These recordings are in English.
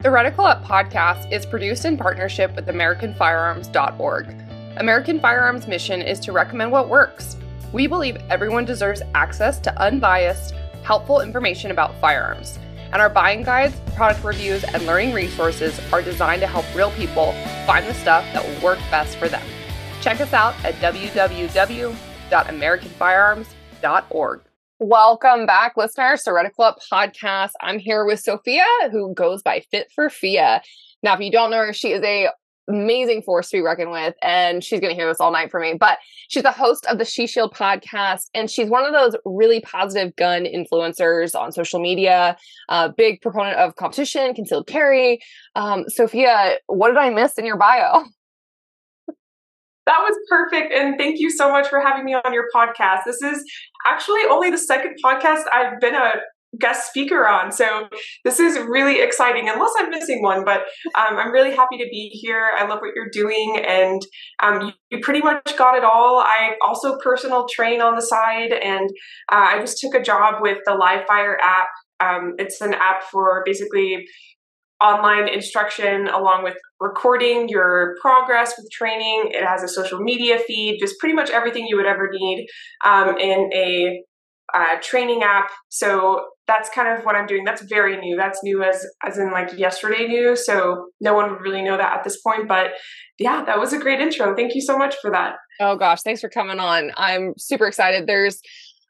The Reticle Up podcast is produced in partnership with AmericanFirearms.org. American Firearms' mission is to recommend what works. We believe everyone deserves access to unbiased, helpful information about firearms, and our buying guides, product reviews, and learning resources are designed to help real people find the stuff that will work best for them. Check us out at www.americanfirearms.org. Welcome back, listeners, to Reticle Podcast. I'm here with Sofia, who goes by Fit for Fia. Now, if you don't know her, she is a amazing force to be reckoned with, and she's going to hear this all night from me. But she's the host of the She Shield podcast, and she's one of those really positive gun influencers on social media. Uh, big proponent of competition, concealed carry. Um, Sofia, what did I miss in your bio? That was perfect. And thank you so much for having me on your podcast. This is actually only the second podcast I've been a guest speaker on. So this is really exciting, unless I'm missing one. But um, I'm really happy to be here. I love what you're doing, and um, you, you, pretty much got it all. I also personal train on the side, and uh, I just took a job with the Live Fire app. Um, it's an app for basically online instruction along with recording your progress with training. It has a social media feed, just pretty much everything you would ever need um, in a uh, training app. So that's kind of what I'm doing. That's very new. That's new as as in like yesterday new. So no one would really know that at this point. But yeah, that was a great intro. Thank you so much for that. Oh gosh, thanks for coming on. I'm super excited. There's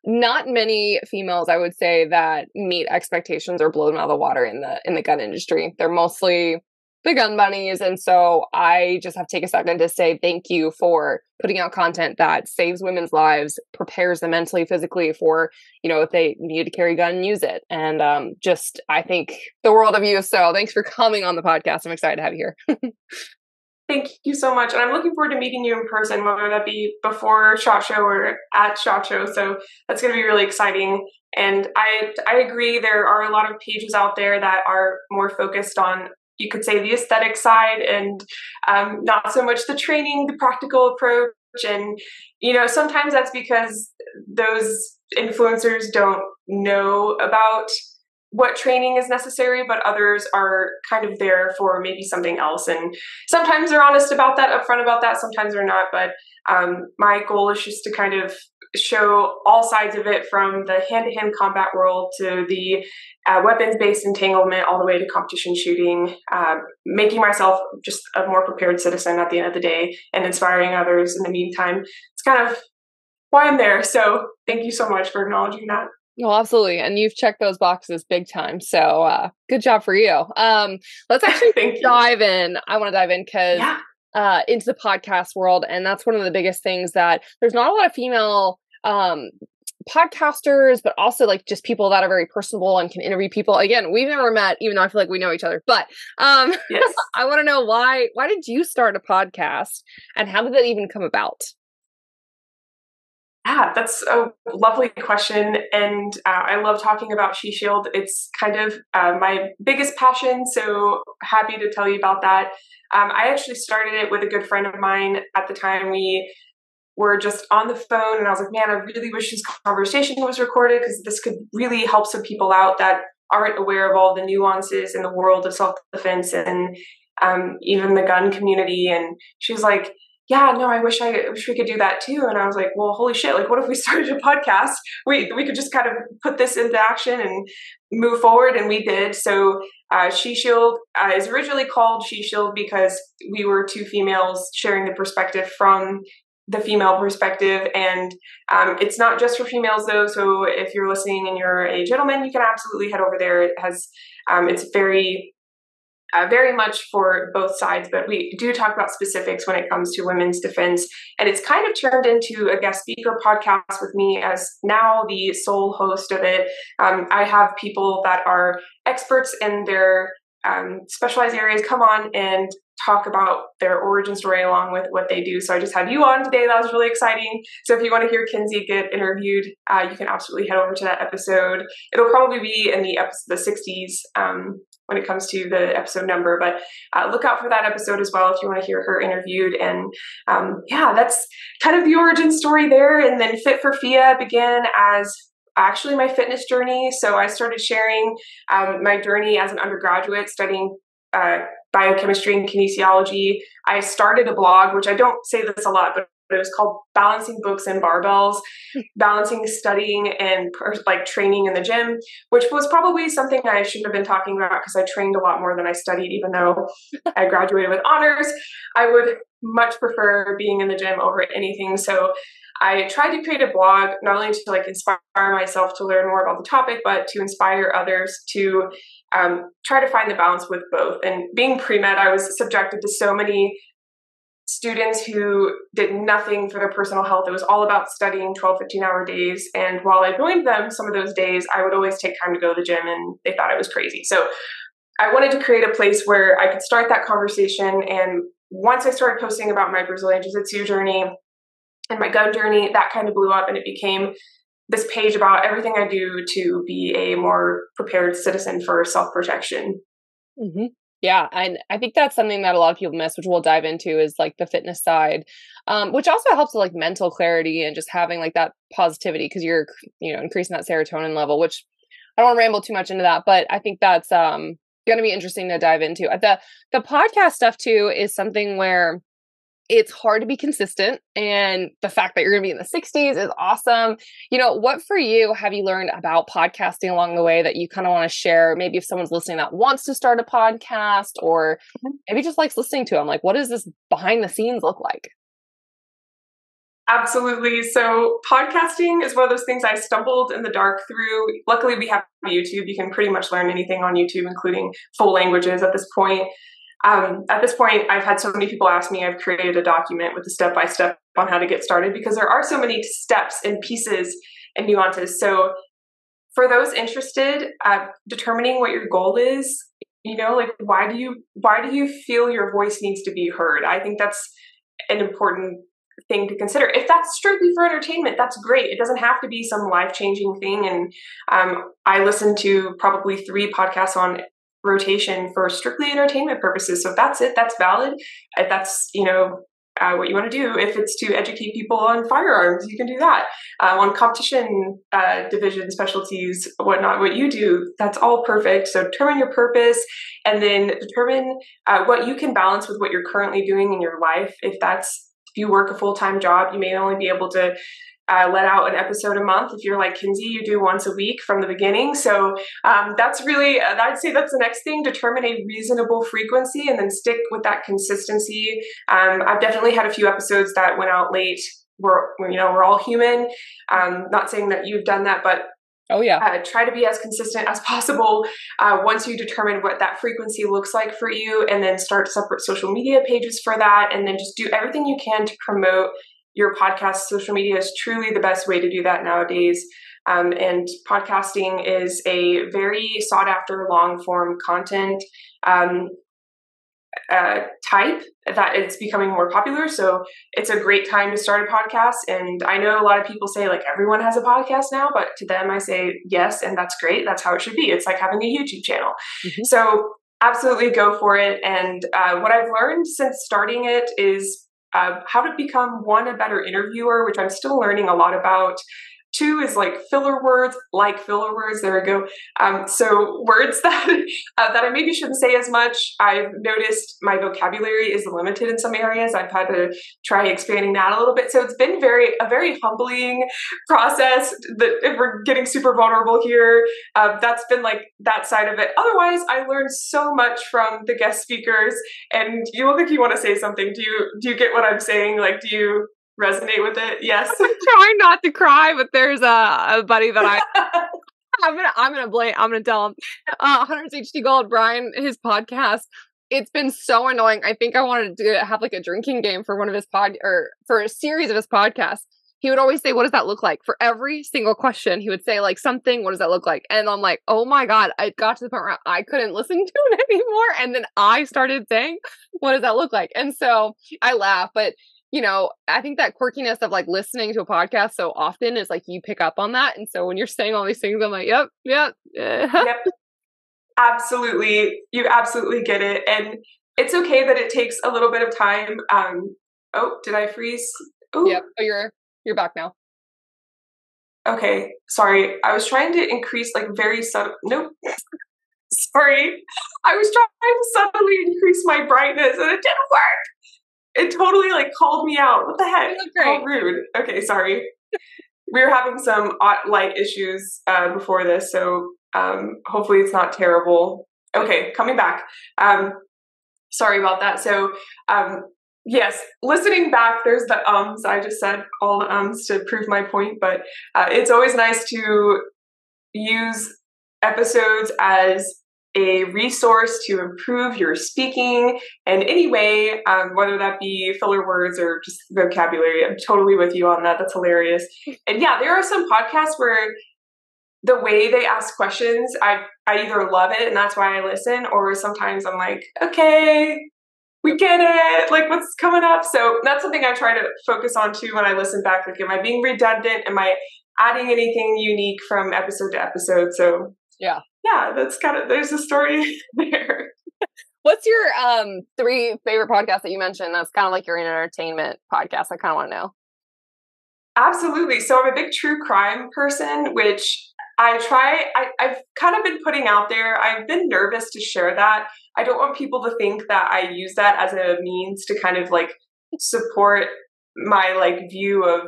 not many females i would say that meet expectations or blow them out of the water in the in the gun industry. They're mostly the gun bunnies and so i just have to take a second to say thank you for putting out content that saves women's lives prepares them mentally physically for you know if they need to carry a gun use it. And um, just i think the world of you. So thanks for coming on the podcast. I'm excited to have you here Thank you so much. And I'm looking forward to meeting you in person, whether that be before SHOT Show or at SHOT Show. So that's going to be really exciting. And I, I agree, there are a lot of pages out there that are more focused on, you could say, the aesthetic side and um, not so much the training, the practical approach. And, you know, sometimes that's because those influencers don't know about what training is necessary, but others are kind of there for maybe something else. And sometimes they're honest about that, upfront about that, sometimes they're not. But um, my goal is just to kind of show all sides of it from the hand to hand combat world to the uh, weapons based entanglement, all the way to competition shooting, uh, making myself just a more prepared citizen at the end of the day and inspiring others in the meantime. It's kind of why I'm there. So thank you so much for acknowledging that. Well, absolutely. And you've checked those boxes big time. So uh, good job for you. Um, let's actually dive in. I want to dive in because yeah. uh, into the podcast world. And that's one of the biggest things that there's not a lot of female um, podcasters, but also like just people that are very personable and can interview people. Again, we've never met, even though I feel like we know each other. But um, yes. I want to know why why did you start a podcast and how did that even come about? Yeah, that's a lovely question. And uh, I love talking about She Shield. It's kind of uh, my biggest passion. So happy to tell you about that. Um, I actually started it with a good friend of mine at the time. We were just on the phone, and I was like, man, I really wish this conversation was recorded because this could really help some people out that aren't aware of all the nuances in the world of self defense and um, even the gun community. And she was like, yeah, no, I wish I wish we could do that too. And I was like, well, holy shit! Like, what if we started a podcast? We we could just kind of put this into action and move forward, and we did. So, uh, She Shield uh, is originally called She Shield because we were two females sharing the perspective from the female perspective, and um, it's not just for females though. So, if you're listening and you're a gentleman, you can absolutely head over there. It has um, it's very uh, very much for both sides, but we do talk about specifics when it comes to women's defense. And it's kind of turned into a guest speaker podcast with me as now the sole host of it. Um, I have people that are experts in their um, specialized areas come on and talk about their origin story along with what they do. So I just had you on today. That was really exciting. So if you want to hear Kenzie get interviewed, uh, you can absolutely head over to that episode. It'll probably be in the episode, the 60s um, when it comes to the episode number, but uh, look out for that episode as well if you want to hear her interviewed. And um, yeah, that's kind of the origin story there. And then Fit for FIA began as actually my fitness journey. So I started sharing um, my journey as an undergraduate studying uh, biochemistry and kinesiology. I started a blog, which I don't say this a lot, but it was called Balancing Books and Barbells, balancing studying and like training in the gym, which was probably something I shouldn't have been talking about because I trained a lot more than I studied, even though I graduated with honors. I would much prefer being in the gym over anything. So I tried to create a blog not only to like inspire myself to learn more about the topic, but to inspire others to um, try to find the balance with both. And being pre med, I was subjected to so many students who did nothing for their personal health. It was all about studying 12, 15 hour days. And while I joined them some of those days, I would always take time to go to the gym and they thought I was crazy. So I wanted to create a place where I could start that conversation. And once I started posting about my Brazilian Jiu Jitsu journey, and my gun journey, that kind of blew up and it became this page about everything I do to be a more prepared citizen for self protection. Mm-hmm. Yeah, and I think that's something that a lot of people miss, which we'll dive into, is like the fitness side, um, which also helps with like mental clarity and just having like that positivity because you're, you know, increasing that serotonin level. Which I don't want to ramble too much into that, but I think that's um, going to be interesting to dive into. The the podcast stuff too is something where it's hard to be consistent and the fact that you're going to be in the 60s is awesome you know what for you have you learned about podcasting along the way that you kind of want to share maybe if someone's listening that wants to start a podcast or mm-hmm. maybe just likes listening to them like what does this behind the scenes look like Absolutely. So, podcasting is one of those things I stumbled in the dark through. Luckily, we have YouTube. You can pretty much learn anything on YouTube, including full languages at this point. Um, at this point, I've had so many people ask me, I've created a document with a step by step on how to get started because there are so many steps and pieces and nuances. So, for those interested, uh, determining what your goal is, you know, like why do you why do you feel your voice needs to be heard? I think that's an important thing to consider. If that's strictly for entertainment, that's great. It doesn't have to be some life changing thing. And um, I listen to probably three podcasts on rotation for strictly entertainment purposes. So if that's it, that's valid. If that's, you know, uh, what you want to do. If it's to educate people on firearms, you can do that. Uh, on competition uh, division specialties, whatnot, what you do, that's all perfect. So determine your purpose and then determine uh, what you can balance with what you're currently doing in your life. If that's, if you work a full time job, you may only be able to uh, let out an episode a month. If you're like Kenzie, you do once a week from the beginning. So um, that's really, uh, I'd say that's the next thing. Determine a reasonable frequency and then stick with that consistency. Um, I've definitely had a few episodes that went out late. We're, you know, we're all human. Um, not saying that you've done that, but Oh yeah. Uh, try to be as consistent as possible. Uh, once you determine what that frequency looks like for you, and then start separate social media pages for that, and then just do everything you can to promote your podcast, social media is truly the best way to do that nowadays. Um, and podcasting is a very sought after long form content um, uh, type that is becoming more popular. So it's a great time to start a podcast. And I know a lot of people say, like, everyone has a podcast now, but to them, I say, yes, and that's great. That's how it should be. It's like having a YouTube channel. Mm-hmm. So absolutely go for it. And uh, what I've learned since starting it is uh, how to become one a better interviewer, which I'm still learning a lot about. Two is like filler words, like filler words. There we go. Um, so words that uh, that I maybe shouldn't say as much. I've noticed my vocabulary is limited in some areas. I've had to try expanding that a little bit. So it's been very a very humbling process. That if we're getting super vulnerable here, uh, that's been like that side of it. Otherwise, I learned so much from the guest speakers. And you look like you want to say something. Do you do you get what I'm saying? Like, do you resonate with it. Yes. I'm trying not to cry, but there's a, a buddy that I I'm gonna I'm gonna blame I'm gonna tell him. Uh Hunter's HD Gold, Brian, his podcast. It's been so annoying. I think I wanted to have like a drinking game for one of his pod or for a series of his podcasts. he would always say, What does that look like? For every single question, he would say, like, something, what does that look like? And I'm like, Oh my God, I got to the point where I couldn't listen to it anymore. And then I started saying, What does that look like? And so I laugh, but you know, I think that quirkiness of like listening to a podcast so often is like you pick up on that. And so when you're saying all these things, I'm like, Yep, yep. yep. Absolutely. You absolutely get it. And it's okay that it takes a little bit of time. Um, oh, did I freeze? Ooh. Yep. Oh, you're you're back now. Okay, sorry. I was trying to increase like very subtle. Nope. sorry. I was trying to subtly increase my brightness and it didn't work. It totally like called me out. What the heck? How rude. Okay, sorry. we were having some light issues uh, before this, so um, hopefully it's not terrible. Okay, coming back. Um, sorry about that. So um, Yes, listening back, there's the ums. I just said all the ums to prove my point, but uh, it's always nice to use episodes as a resource to improve your speaking in any way, um, whether that be filler words or just vocabulary. I'm totally with you on that. That's hilarious. And yeah, there are some podcasts where the way they ask questions, I I either love it and that's why I listen, or sometimes I'm like, okay, we get it. Like, what's coming up? So that's something I try to focus on too when I listen back. Like, am I being redundant? Am I adding anything unique from episode to episode? So, yeah, yeah, that's kind of there's a story there. What's your um three favorite podcasts that you mentioned? That's kind of like your entertainment podcast. I kind of want to know. Absolutely. So I'm a big true crime person, which I try, I, I've kind of been putting out there. I've been nervous to share that. I don't want people to think that I use that as a means to kind of like support my like view of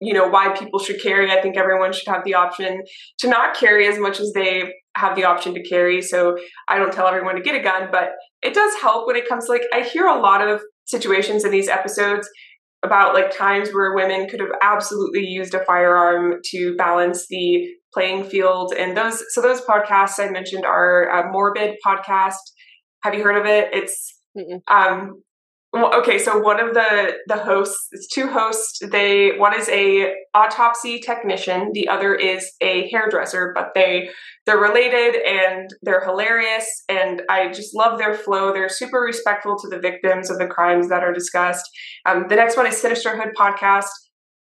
you know why people should carry i think everyone should have the option to not carry as much as they have the option to carry so i don't tell everyone to get a gun but it does help when it comes to like i hear a lot of situations in these episodes about like times where women could have absolutely used a firearm to balance the playing field and those so those podcasts i mentioned are a morbid podcast. Have you heard of it? It's um well, okay so one of the the hosts it's two hosts. They one is a autopsy technician the other is a hairdresser but they they're related and they're hilarious and i just love their flow. They're super respectful to the victims of the crimes that are discussed. Um, the next one is sinisterhood podcast.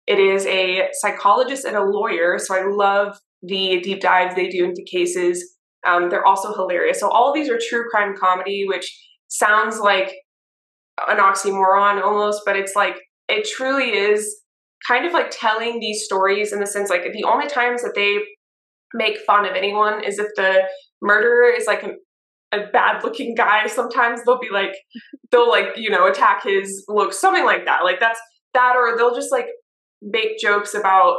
It is a psychologist and a lawyer so i love the deep dives they do into cases. Um, they're also hilarious. So all of these are true crime comedy which sounds like an oxymoron almost, but it's like it truly is kind of like telling these stories in the sense like the only times that they make fun of anyone is if the murderer is like a, a bad looking guy. Sometimes they'll be like they'll like, you know, attack his look something like that. Like that's that or they'll just like make jokes about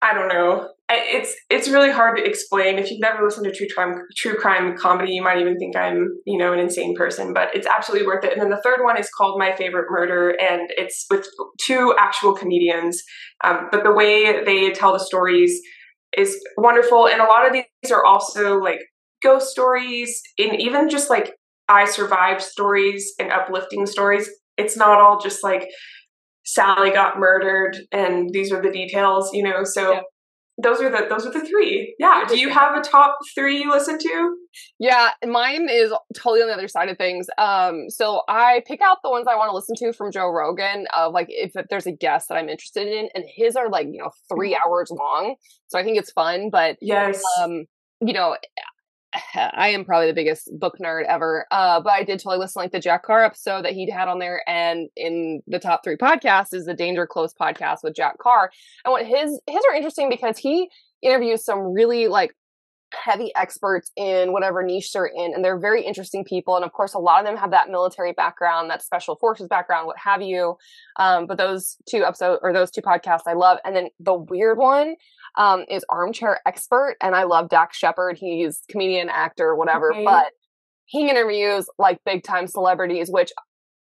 I don't know. It's it's really hard to explain. If you've never listened to true crime true crime comedy, you might even think I'm you know an insane person. But it's absolutely worth it. And then the third one is called My Favorite Murder, and it's with two actual comedians. Um, but the way they tell the stories is wonderful, and a lot of these are also like ghost stories, and even just like I survived stories and uplifting stories. It's not all just like Sally got murdered and these are the details, you know. So yeah. Those are the those are the three. Yeah. Do you have a top three you listen to? Yeah, mine is totally on the other side of things. Um, so I pick out the ones I want to listen to from Joe Rogan of like if, if there's a guest that I'm interested in, and his are like, you know, three mm-hmm. hours long. So I think it's fun. But yes. Um, you know, I am probably the biggest book nerd ever. Uh, but I did totally listen like the Jack Carr episode that he had on there. And in the top three podcasts is the Danger Close podcast with Jack Carr. And what his his are interesting because he interviews some really like heavy experts in whatever niche they're in and they're very interesting people and of course a lot of them have that military background that special forces background what have you um, but those two episodes or those two podcasts i love and then the weird one um, is Armchair Expert, and I love Dax Shepard. He's comedian, actor, whatever, okay. but he interviews like big time celebrities, which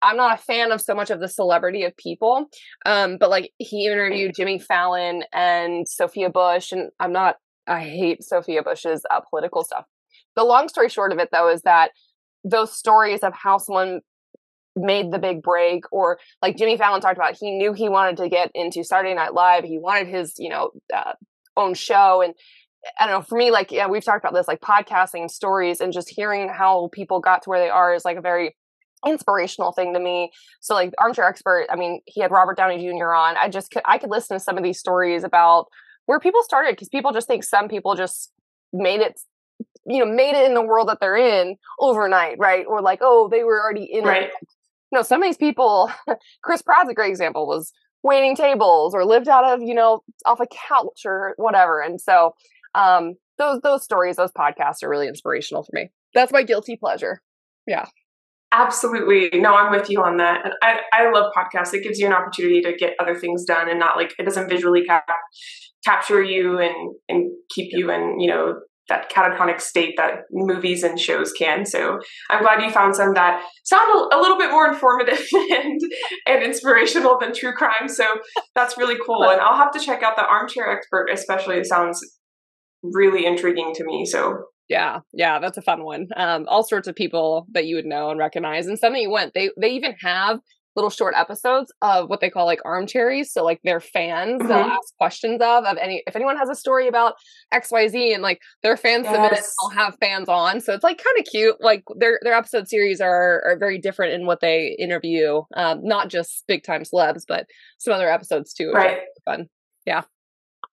I'm not a fan of so much of the celebrity of people. Um, but like he interviewed Jimmy Fallon and Sophia Bush, and I'm not. I hate Sophia Bush's uh, political stuff. The long story short of it, though, is that those stories of how someone made the big break or like Jimmy Fallon talked about he knew he wanted to get into Saturday Night Live he wanted his you know uh, own show and I don't know for me like yeah we've talked about this like podcasting and stories and just hearing how people got to where they are is like a very inspirational thing to me so like armchair expert I mean he had Robert Downey Jr. on I just could I could listen to some of these stories about where people started because people just think some people just made it you know made it in the world that they're in overnight right or like oh they were already in right. it no, some of these people, Chris Pratt's a great example, was waiting tables or lived out of, you know, off a couch or whatever. And so um those those stories, those podcasts are really inspirational for me. That's my guilty pleasure. Yeah. Absolutely. No, I'm with you on that. And I, I love podcasts. It gives you an opportunity to get other things done and not like it doesn't visually cap- capture you and and keep you in, you know, that catatonic state that movies and shows can. So I'm glad you found some that sound a, a little bit more informative and and inspirational than true crime. So that's really cool. And I'll have to check out the armchair expert, especially. It sounds really intriguing to me. So yeah, yeah, that's a fun one. Um, all sorts of people that you would know and recognize. And some that you went, they they even have little short episodes of what they call like armchairs. So like their fans mm-hmm. they'll ask questions of of any if anyone has a story about XYZ and like their fans yes. submit it, I'll have fans on. So it's like kind of cute. Like their their episode series are are very different in what they interview. Um, not just big time celebs, but some other episodes too. Right. Fun. Yeah.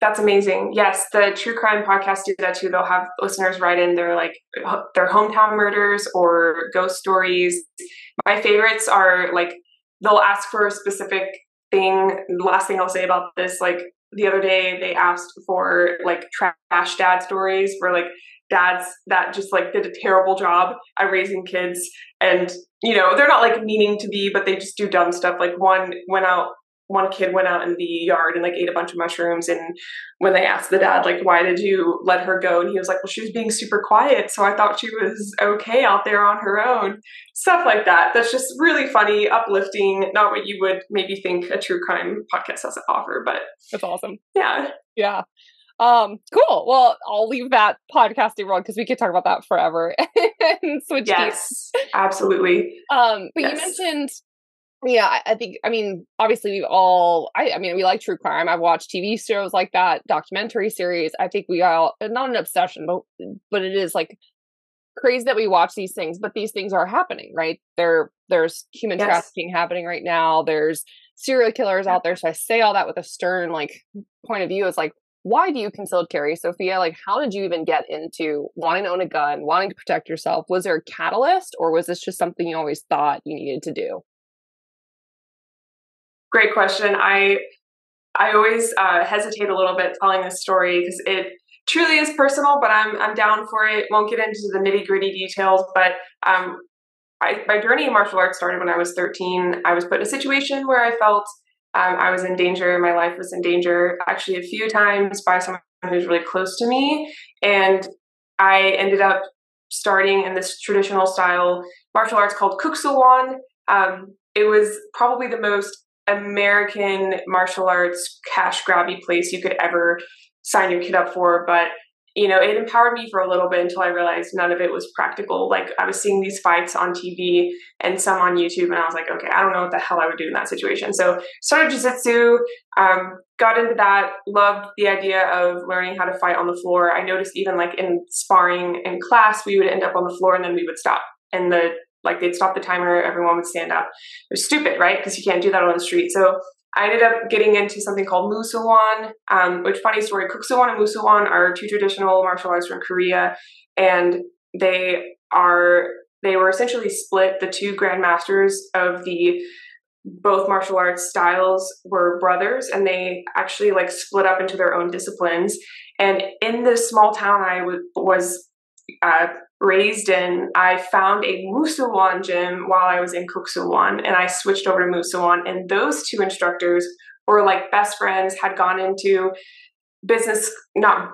That's amazing. Yes, the true crime podcast do that too. They'll have listeners write in their like their hometown murders or ghost stories. My favorites are like they'll ask for a specific thing. Last thing I'll say about this, like the other day, they asked for like trash dad stories for like dads that just like did a terrible job at raising kids and you know they're not like meaning to be but they just do dumb stuff like one went out one kid went out in the yard and like ate a bunch of mushrooms and when they asked the dad like why did you let her go? And he was like well she was being super quiet so i thought she was okay out there on her own. Stuff like that. That's just really funny uplifting not what you would maybe think a true crime podcast has to offer but that's awesome. yeah. Yeah. Um cool. Well i'll leave that podcasting world because we could talk about that forever and switch yes. Gears. absolutely. Um but yes. you mentioned yeah I, I, think i mean obviously we've all I, I mean we like true crime. I've watched tv shows like that documentary series. I think we all not an obsession but but it is like crazy that we watch these things but these things are happening right? There there's human yes. trafficking happening right now. There's serial killers out there. So i say all that with a stern like point of view. Is like why do you concealed carry Sofia? Like how did you even get into wanting to own a gun wanting to protect yourself? Was there a catalyst or was this just something you always thought you needed to do Great question. I I always uh, hesitate a little bit telling this story because it truly is personal, but I'm I'm down for it. Won't get into the nitty gritty details, but um, I, my journey in martial arts started when I was 13. I was put in a situation where I felt um, I was in danger. My life was in danger, actually a few times by someone who's really close to me, and I ended up starting in this traditional style martial arts called Kuk Sool Um, it was probably the most American martial arts cash grabby place you could ever sign your kid up for. But you know, it empowered me for a little bit until I realized none of it was practical. Like I was seeing these fights on TV and some on YouTube, and I was like, okay, I don't know what the hell I would do in that situation. So started jiu-jitsu, um, got into that, loved the idea of learning how to fight on the floor. I noticed even like in sparring in class, we would end up on the floor and then we would stop. And the like they'd stop the timer, everyone would stand up. It was stupid, right? Because you can't do that on the street. So I ended up getting into something called Musuwon, um, which funny story, Kuk Sool Won and Musuwon are two traditional martial arts from Korea, and they are they were essentially split. The two grandmasters of the both martial arts styles were brothers, and they actually like split up into their own disciplines. And in this small town I w- was uh, raised in, I found a Musuwon gym while I was in Kuk Sool Won, and I switched over to Musuwon. And those two instructors were like best friends, had gone into business not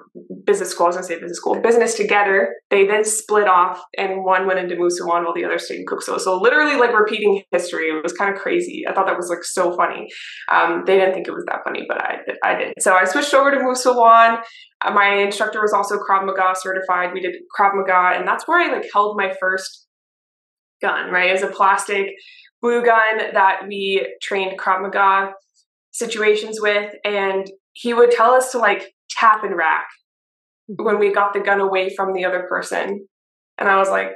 business school i was to say business school business together they then split off and one went into musuwon while the other stayed in kukso so literally like repeating history. It was kind of crazy. I thought that was like so funny. Um, they didn't think it was that funny but i i did. So i switched over to musuwon uh, my instructor was also krav maga certified. We did krav maga and that's where i like held my first gun right? As a plastic blue gun that we trained Krav Maga situations with, and he would tell us to like tap and rack mm-hmm. when we got the gun away from the other person. And I was like,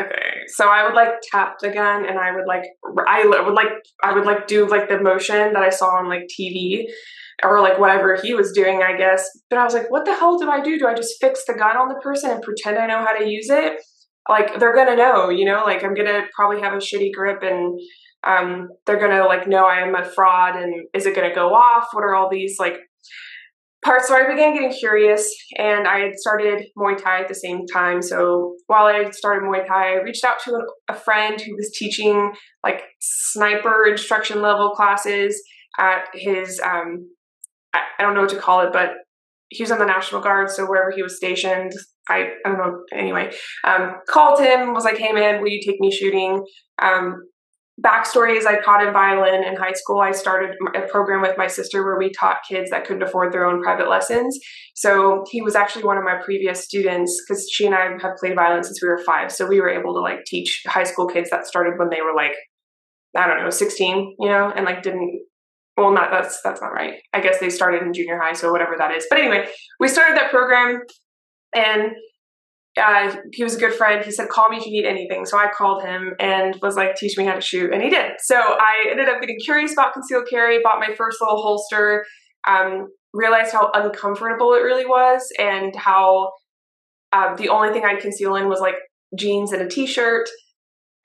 okay. So I would like tap the gun and I would like, I would like, I would like do like the motion that I saw on like TV or like whatever he was doing, I guess. But I was like, what the hell do I do? Do I just fix the gun on the person and pretend I know how to use it? Like they're gonna know, you know, like I'm gonna probably have a shitty grip and um, they're gonna like know I am a fraud and is it gonna go off? What are all these like parts? So I began getting curious and I had started Muay Thai at the same time. So while I started Muay Thai, I reached out to a friend who was teaching like sniper instruction level classes at his um, I, don't know what to call it, but he was on the National Guard, so wherever he was stationed, I, I don't know. Anyway, um, called him, was like, "Hey man, will you take me shooting?" Um, backstory is I taught in violin in high school. I started a program with my sister where we taught kids that couldn't afford their own private lessons. So he was actually one of my previous students because she and I have played violin since we were five. So we were able to like teach high school kids that started when they were like I don't know, 16, you know, and like didn't well not that's that's not right i guess they started in junior high so whatever that is but anyway we started that program and uh, he was a good friend. He said call me if you need anything. So i called him and was like teach me how to shoot. And he did. So i ended up getting curious about concealed carry bought my first little holster um, realized how uncomfortable it really was and how uh, the only thing i'd conceal in was like jeans and a t-shirt.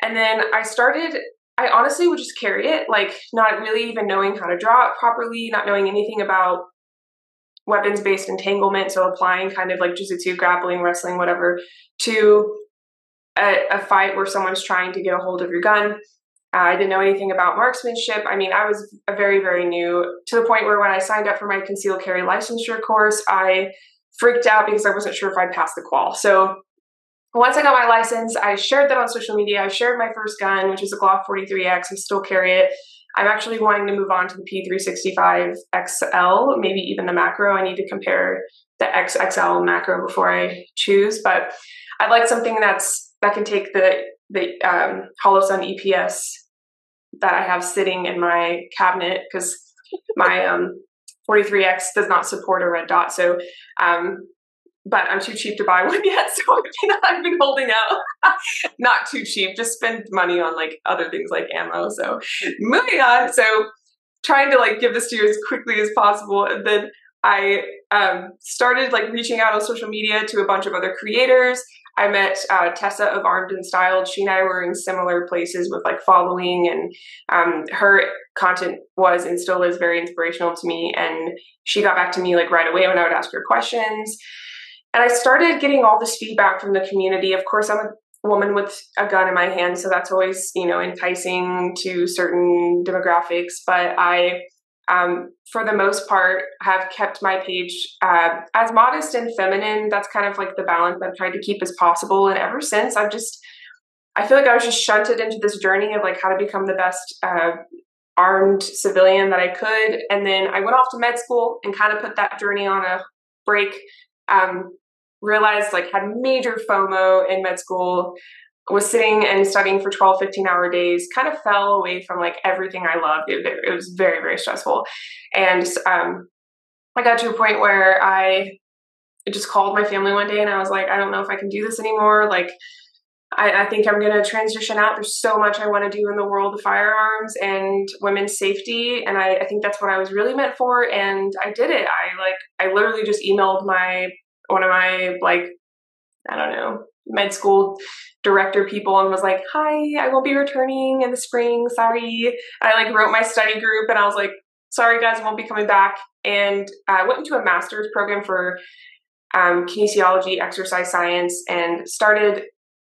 And then i started I honestly would just carry it, like not really even knowing how to draw it properly, not knowing anything about weapons based entanglement. So applying kind of like jujitsu, grappling, wrestling, whatever, to a, a, fight where someone's trying to get a hold of your gun. Uh, I didn't know anything about marksmanship. I mean, I was a very, very new to the point where when I signed up for my concealed carry licensure course, I freaked out because I wasn't sure if I'd pass the qual. So once I got my license, I shared that on social media. I shared my first gun, which is a Glock 43X. I still carry it. I'm actually wanting to move on to the P365 XL, maybe even the macro. I need to compare the XXL macro before I choose, but I'd like something that's that can take the the um, Holosun EPS that I have sitting in my cabinet because my um, 43X does not support a red dot. So um, but I'm too cheap to buy one yet. So I've been holding out. Not too cheap, just spend money on like other things like ammo. So moving on. So trying to like give this to you as quickly as possible. And then I um, started like reaching out on social media to a bunch of other creators. I met uh, Tessa of Armed and Styled. She and I were in similar places with like following, and um, her content was and still is very inspirational to me. And she got back to me like right away when I would ask her questions. And I started getting all this feedback from the community. Of course, I'm a woman with a gun in my hand, so that's always, you know, enticing to certain demographics. But I, um, for the most part, have kept my page uh, as modest and feminine. That's kind of like the balance I've tried to keep as possible. And ever since, I've just, I feel like I was just shunted into this journey of like how to become the best uh, armed civilian that I could. And then I went off to med school and kind of put that journey on a break. Um, realized like had major FOMO in med school, was sitting and studying for 12, 15 hour days, kind of fell away from like everything I loved. It, it was very, very stressful. And um, I got to a point where I just called my family one day and I was like, I don't know if I can do this anymore. Like, I, I think I'm going to transition out. There's so much I want to do in the world of firearms and women's safety. And I, I think that's what I was really meant for. And I did it. I like, I literally just emailed my one of my like I don't know med school director people and was like, "Hi, I will be returning in the spring. Sorry." I like wrote my study group and I was like, "Sorry guys, I won't be coming back." And I went into a master's program for um, kinesiology, exercise science, and started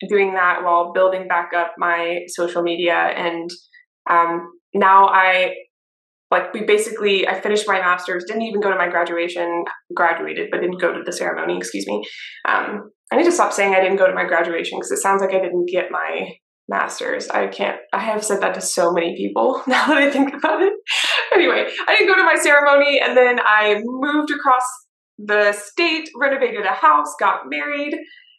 doing that while building back up my social media. And um, now I like we basically i finished my master's didn't even go to my graduation graduated but didn't go to the ceremony excuse me. Um, i need to stop saying i didn't go to my graduation because it sounds like i didn't get my master's. I can't i have said that to so many people now that i think about it. Anyway i didn't go to my ceremony and then i moved across the state renovated a house got married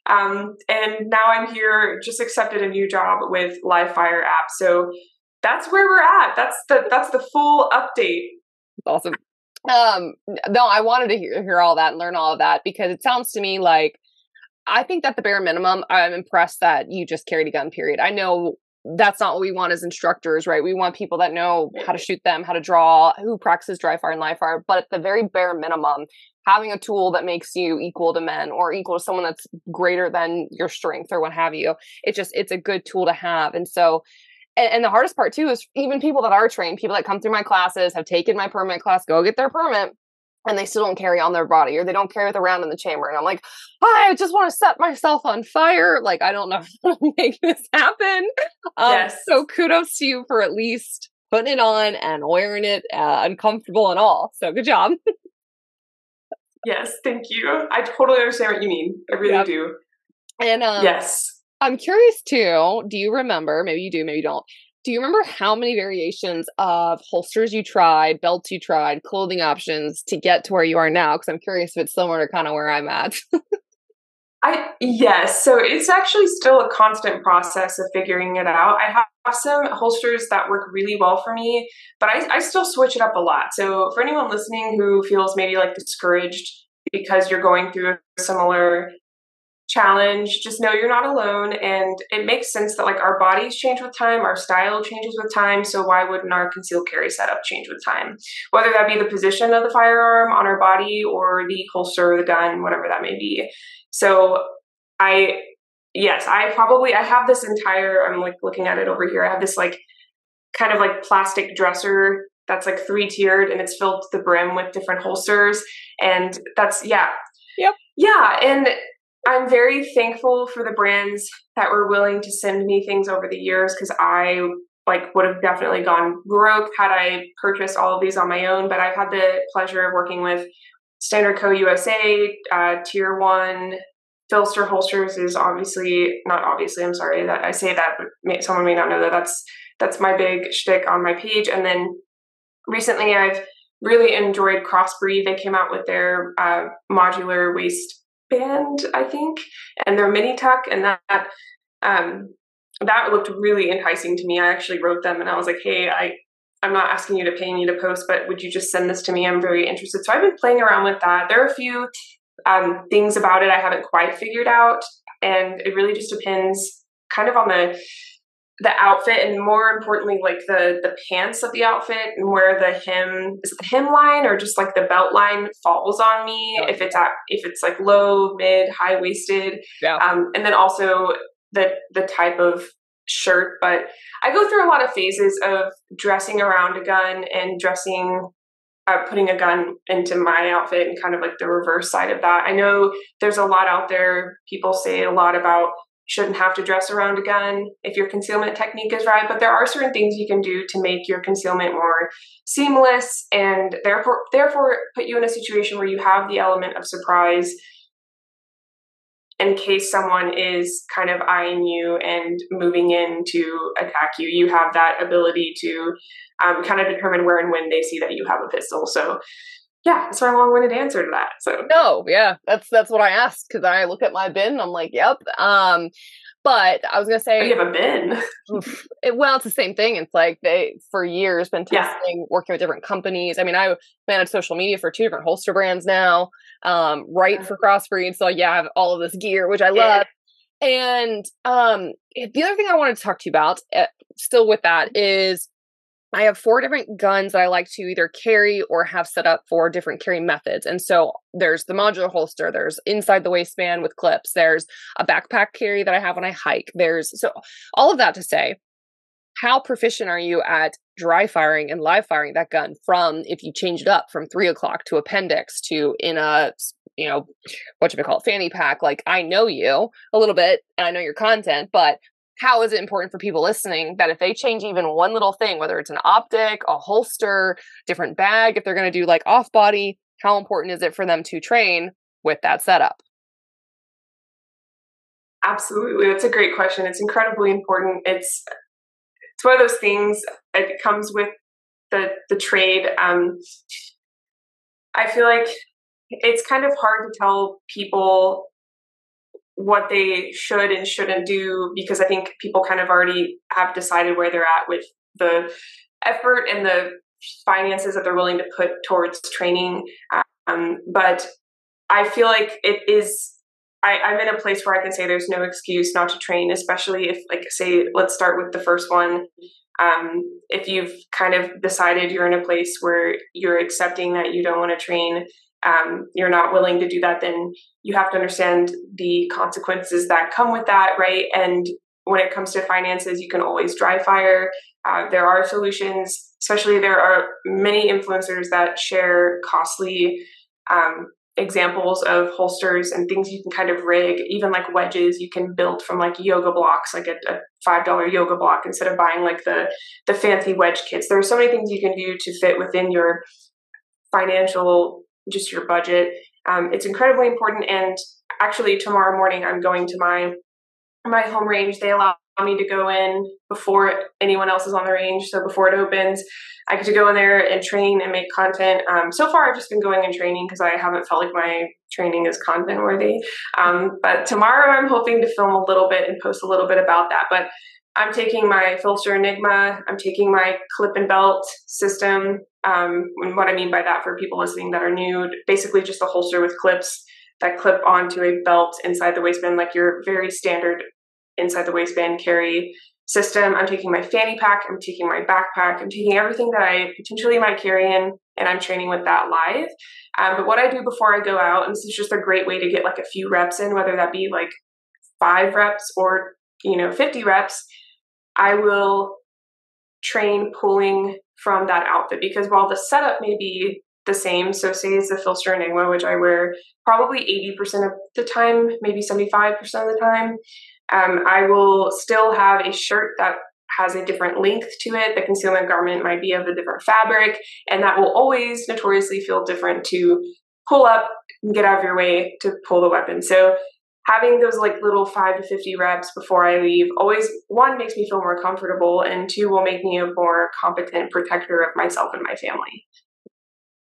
um, and now i'm here just accepted a new job with live fire app. So that's where we're at. That's the that's the full update. Awesome. Um, no, I wanted to hear, hear all that and learn all of that because it sounds to me like I think that the bare minimum, I'm impressed that you just carried a gun, period. I know that's not what we want as instructors, right? We want people that know how to shoot them, how to draw, who practices dry fire and live fire. But at the very bare minimum, having a tool that makes you equal to men or equal to someone that's greater than your strength or what have you, it's just, it's a good tool to have. And so, and, and the hardest part too is even people that are trained, people that come through my classes, have taken my permit class, go get their permit and they still don't carry on their body or they don't carry it around in the chamber. And I'm like, I just want to set myself on fire. Like, I don't know how to make this happen. Um, yes. So kudos to you for at least putting it on and wearing it uh, uncomfortable and all. So good job. yes, thank you. I totally understand what you mean. I really yep. do. And um, yes. I'm curious too. Do you remember? Maybe you do, maybe you don't do you remember how many variations of holsters you tried, belts you tried, clothing options to get to where you are now? Because I'm curious if it's similar to kind of where I'm at. I yes, so it's actually still a constant process of figuring it out. I have some holsters that work really well for me, but I, I still switch it up a lot. So for anyone listening who feels maybe like discouraged because you're going through a similar challenge just know you're not alone. And it makes sense that like our bodies change with time our style changes with time. So why wouldn't our concealed carry setup change with time? Whether that be the position of the firearm on our body or the holster the gun whatever that may be. So i yes i probably i have this entire i'm like looking at it over here. I have this like kind of like plastic dresser that's like three tiered and it's filled to the brim with different holsters. And that's yeah. Yep. Yeah and I'm very thankful for the brands that were willing to send me things over the years because I like would have definitely gone broke had I purchased all of these on my own. But I've had the pleasure of working with Standard Co. USA, uh, Tier One, PHLster Holsters is obviously not obviously. I'm sorry that I say that, but may, someone may not know that that's that's my big shtick on my page. And then recently, I've really enjoyed Crossbreed. They came out with their uh, modular waist band, I think, and their mini tuck, and that um, that looked really enticing to me. I actually wrote them, and I was like, "Hey, I I'm not asking you to pay me to post, but would you just send this to me? I'm very interested." So I've been playing around with that. There are a few um, things about it I haven't quite figured out, and it really just depends, kind of on the the outfit and more importantly like the the pants of the outfit and where the hem is it the hem line or just like the belt line falls on me if it's at if it's like low mid high waisted. Yeah. um and then also the the type of shirt but i go through a lot of phases of dressing around a gun and dressing uh, putting a gun into my outfit and kind of like the reverse side of that. I know there's a lot out there people say a lot about shouldn't have to dress around a gun if your concealment technique is right, but there are certain things you can do to make your concealment more seamless and therefore therefore put you in a situation where you have the element of surprise in case someone is kind of eyeing you and moving in to attack you. You have that ability to um, kind of determine where and when they see that you have a pistol. So yeah, that's my long-winded answer to that. So no, yeah, that's that's what I asked because I look at my bin. I'm like, yep. Um, but I was gonna say, oh, you have a bin. it, well, it's the same thing. It's like they for years been testing, yeah. working with different companies. I mean, I manage social media for two different holster brands now. Um, right for crossbreed, so yeah, I have all of this gear, which I love. Yeah. And um, the other thing I wanted to talk to you about, uh, still with that, is I have four different guns that I like to either carry or have set up for different carry methods. And so there's the modular holster, there's inside the waistband with clips, there's a backpack carry that I have when I hike. There's so all of that to say, how proficient are you at dry firing and live firing that gun from if you change it up from three o'clock to appendix to in a you know what you call it fanny pack like i know you a little bit and i know your content but how is it important for people listening that if they change even one little thing, whether it's an optic, a holster, different bag, if they're going to do like off body, how important is it for them to train with that setup? Absolutely. That's a great question. It's incredibly important. It's it's one of those things it comes with the the trade. Um I feel like it's kind of hard to tell people what they should and shouldn't do because I think people kind of already have decided where they're at with the effort and the finances that they're willing to put towards training. Um, but I feel like it is. I, I'm in a place where I can say there's no excuse not to train, especially if, like, say, let's start with the first one. Um, if you've kind of decided you're in a place where you're accepting that you don't want to train, um, you're not willing to do that, then you have to understand the consequences that come with that, right? And when it comes to finances, you can always dry fire. Uh, there are solutions, especially there are many influencers that share costly um, examples of holsters and things you can kind of rig, even like wedges you can build from like yoga blocks, like a, a five dollar yoga block instead of buying like the the fancy wedge kits. There are so many things you can do to fit within your financial, just your budget. Um, it's incredibly important. And actually, tomorrow morning I'm going to my my home range. They allow me to go in before anyone else is on the range. So before it opens, I get to go in there and train and make content. Um, so far, I've just been going and training because I haven't felt like my training is content worthy. Um, but tomorrow, I'm hoping to film a little bit and post a little bit about that. But I'm taking my PHLster Enigma. I'm taking my clip and belt system. Um, and what I mean by that for people listening that are new, basically just a holster with clips that clip onto a belt inside the waistband, like your very standard inside the waistband carry system. I'm taking my fanny pack, I'm taking my backpack, I'm taking everything that I potentially might carry in, and I'm training with that live. Um, but what I do before I go out, and this is just a great way to get like a few reps in, whether that be like five reps or you know 50 reps, I will train pulling from that outfit because while the setup may be the same, so say it's the PHLster Enigma, which I wear probably 80% of the time, maybe 75% of the time. Um, I will still have a shirt that has a different length to it. The concealment garment might be of a different fabric, and that will always notoriously feel different to pull up and get out of your way to pull the weapon. So having those like little five to 50 reps before I leave always one makes me feel more comfortable and two will make me a more competent protector of myself and my family.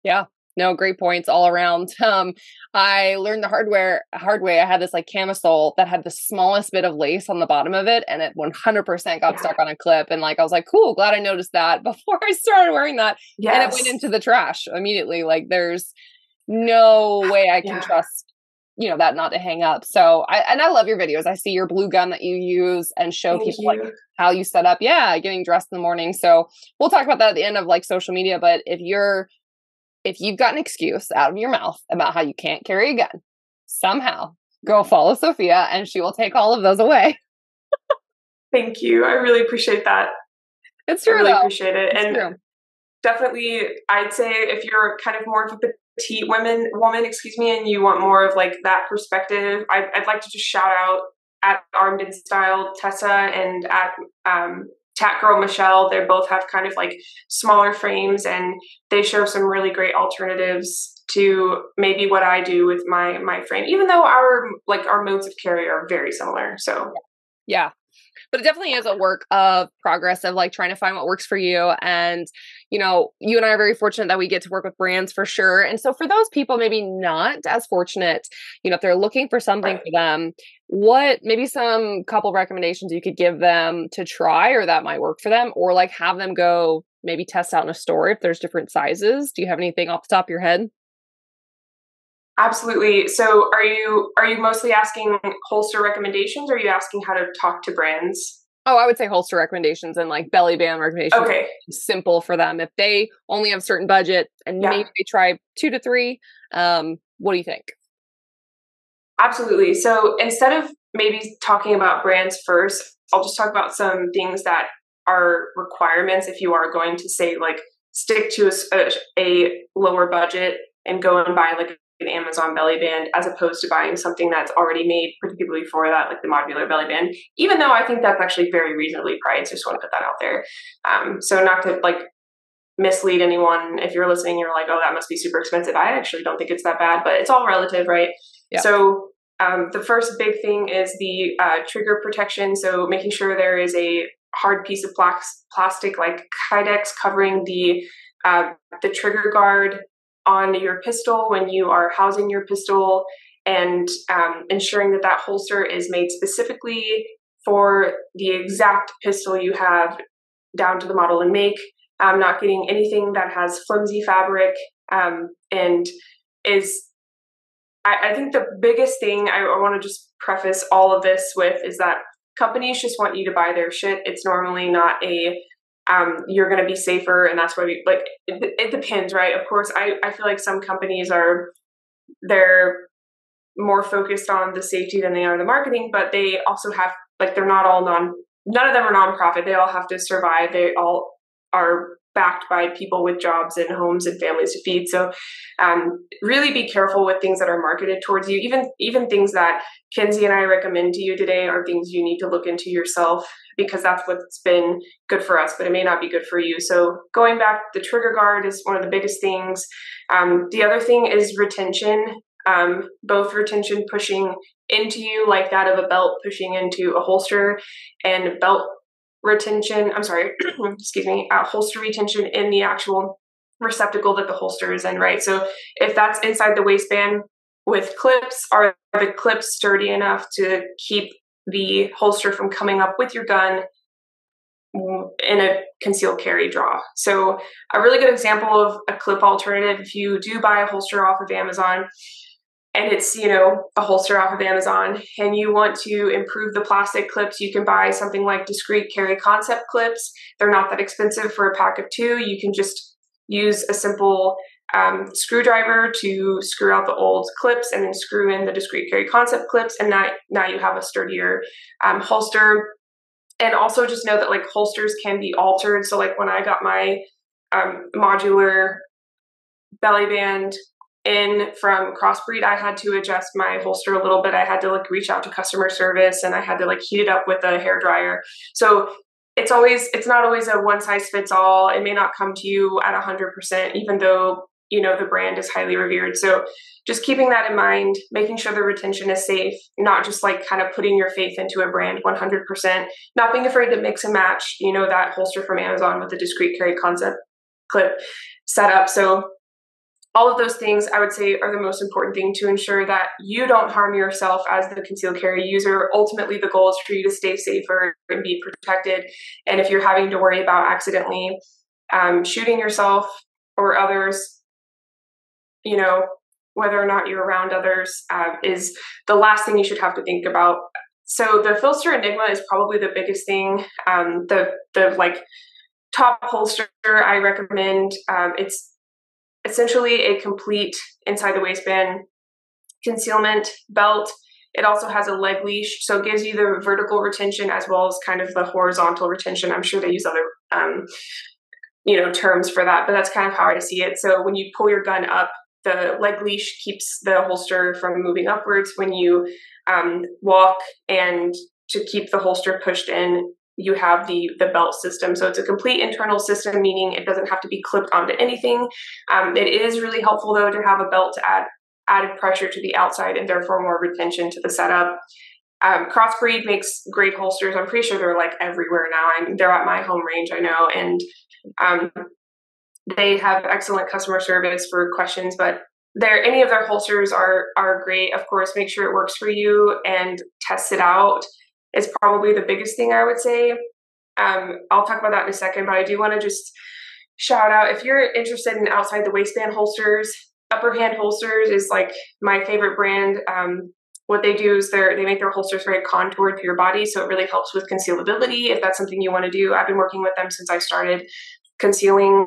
Yeah, no, great points all around. Um, I learned the hardware hard way. I had this like camisole that had the smallest bit of lace on the bottom of it, and it 100% got stuck on a clip. And like I was like, cool, glad I noticed that before I started wearing that. Yes. And it went into the trash immediately. Like there's no way I can yeah. trust you know that not to hang up so i and i love your videos i see your blue gun that you use and show Thank people you. like how you set up yeah getting dressed in the morning so we'll talk about that at the end of like social media but if you're if you've got an excuse out of your mouth about how you can't carry a gun, somehow go follow Sofia and she will take all of those away. Thank you. I really appreciate that. It's true. I really though. appreciate it. It's and true. definitely I'd say if you're kind of more of a petite women woman, excuse me, and you want more of like that perspective, I'd, I'd like to just shout out at Armed in Style Tessa and at um, Tat Girl Michelle, they both have kind of like smaller frames and they show some really great alternatives to maybe what I do with my my frame, even though our like our modes of carry are very similar. So yeah. But it definitely is a work of progress of like trying to find what works for you. And, you know, you and I are very fortunate that we get to work with brands for sure. And so for those people maybe not as fortunate, you know, if they're looking for something for them, what maybe some couple recommendations you could give them to try or that might work for them or like have them go maybe test out in a store if there's different sizes do you have anything off the top of your head absolutely. So are you are you mostly asking holster recommendations or are you asking how to talk to brands? Oh i would say holster recommendations and like belly band recommendations. Okay. Simple for them. If they only have certain budget and yeah. maybe they try two to three um what do you think? Absolutely. So instead of maybe talking about brands first, I'll just talk about some things that are requirements if you are going to say like stick to a, a lower budget and go and buy like an Amazon belly band as opposed to buying something that's already made particularly for that, like the modular belly band. Even though I think that's actually very reasonably priced, I just want to put that out there. Um, so not to like mislead anyone if you're listening, you're like, oh, that must be super expensive. I actually don't think it's that bad, but it's all relative, right? Yeah. So um, the first big thing is the uh, trigger protection. So making sure there is a hard piece of plastic like Kydex covering the uh, the trigger guard on your pistol when you are housing your pistol, and um, ensuring that that holster is made specifically for the exact pistol you have down to the model and make. I'm not getting anything that has flimsy fabric um, and is. I, I, think the biggest thing I, I want to just preface all of this with is that companies just want you to buy their shit. It's normally not a um, you're going to be safer, and that's why we like. It, it depends, right? Of course, I I feel like some companies are they're more focused on the safety than they are the marketing, but they also have like they're not all non none of them are nonprofit. They all have to survive. They all are backed by people with jobs and homes and families to feed. So um, really be careful with things that are marketed towards you. Even even things that Kenzie and I recommend to you today are things you need to look into yourself because that's what's been good for us, but it may not be good for you. So going back, the trigger guard is one of the biggest things. Um, the other thing is retention. Um, both retention pushing into you, like that of a belt pushing into a holster, and belt retention, I'm sorry, excuse me, uh, holster retention in the actual receptacle that the holster is in, right? So if that's inside the waistband with clips, are the clips sturdy enough to keep the holster from coming up with your gun in a concealed carry draw. So a really good example of a clip alternative, if you do buy a holster off of Amazon, and it's you know a holster off of amazon. And you want to improve the plastic clips you can buy something like discreet carry concept clips. They're not that expensive for a pack of two. You can just use a simple um, screwdriver to screw out the old clips and then screw in the discreet carry concept clips. And now, now you have a sturdier um, holster. And also just know that like holsters can be altered. So like when i got my um, modular belly band in from crossbreed i had to adjust my holster a little bit. I had to like reach out to customer service and i had to like heat it up with a hair dryer. So it's always it's not always a one size fits all it may not come to you at 100% even though you know the brand is highly revered. So just keeping that in mind making sure the retention is safe not just like kind of putting your faith into a brand 100% not being afraid to mix and match you know that holster from amazon with the discreet carry concept clip set up so all of those things I would say are the most important thing to ensure that you don't harm yourself as the concealed carry user. Ultimately, the goal is for you to stay safer and be protected. And if you're having to worry about accidentally um, shooting yourself or others, you know, whether or not you're around others uh, is the last thing you should have to think about. So the PHLster Enigma is probably the biggest thing. Um, the the like top holster I recommend. Um, it's essentially a complete inside the waistband concealment belt. It also has a leg leash, so it gives you the vertical retention as well as kind of the horizontal retention. I'm sure they use other, um, you know, terms for that, but that's kind of how I see it. So when you pull your gun up, the leg leash keeps the holster from moving upwards. When you um, walk and to keep the holster pushed in, you have the the belt system. So it's a complete internal system meaning it doesn't have to be clipped onto anything. Um, it is really helpful though to have a belt to add added pressure to the outside and therefore more retention to the setup. Um, crossbreed makes great holsters. I'm pretty sure they're like everywhere now. I'm, they're at my home range i know and um, they have excellent customer service for questions but their any of their holsters are are great. Of course make sure it works for you and test it out is probably the biggest thing I would say. Um, I'll talk about that in a second, but I do want to just shout out if you're interested in outside the waistband holsters, Upper Hand Holsters is like my favorite brand. Um, what they do is they they make their holsters very contoured to your body, so it really helps with concealability. If that's something you want to do, I've been working with them since I started concealing,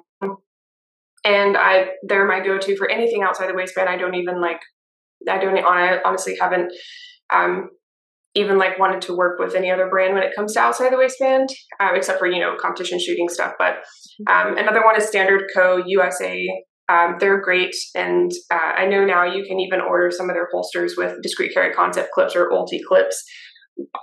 and I they're my go-to for anything outside the waistband. I don't even like I don't honestly haven't um, even like wanted to work with any other brand when it comes to outside the waistband, um, except for you know competition shooting stuff. But um, another one is Standard Co. USA. Um, they're great, and uh, I know now you can even order some of their holsters with discreet carry concept clips or UltiClips,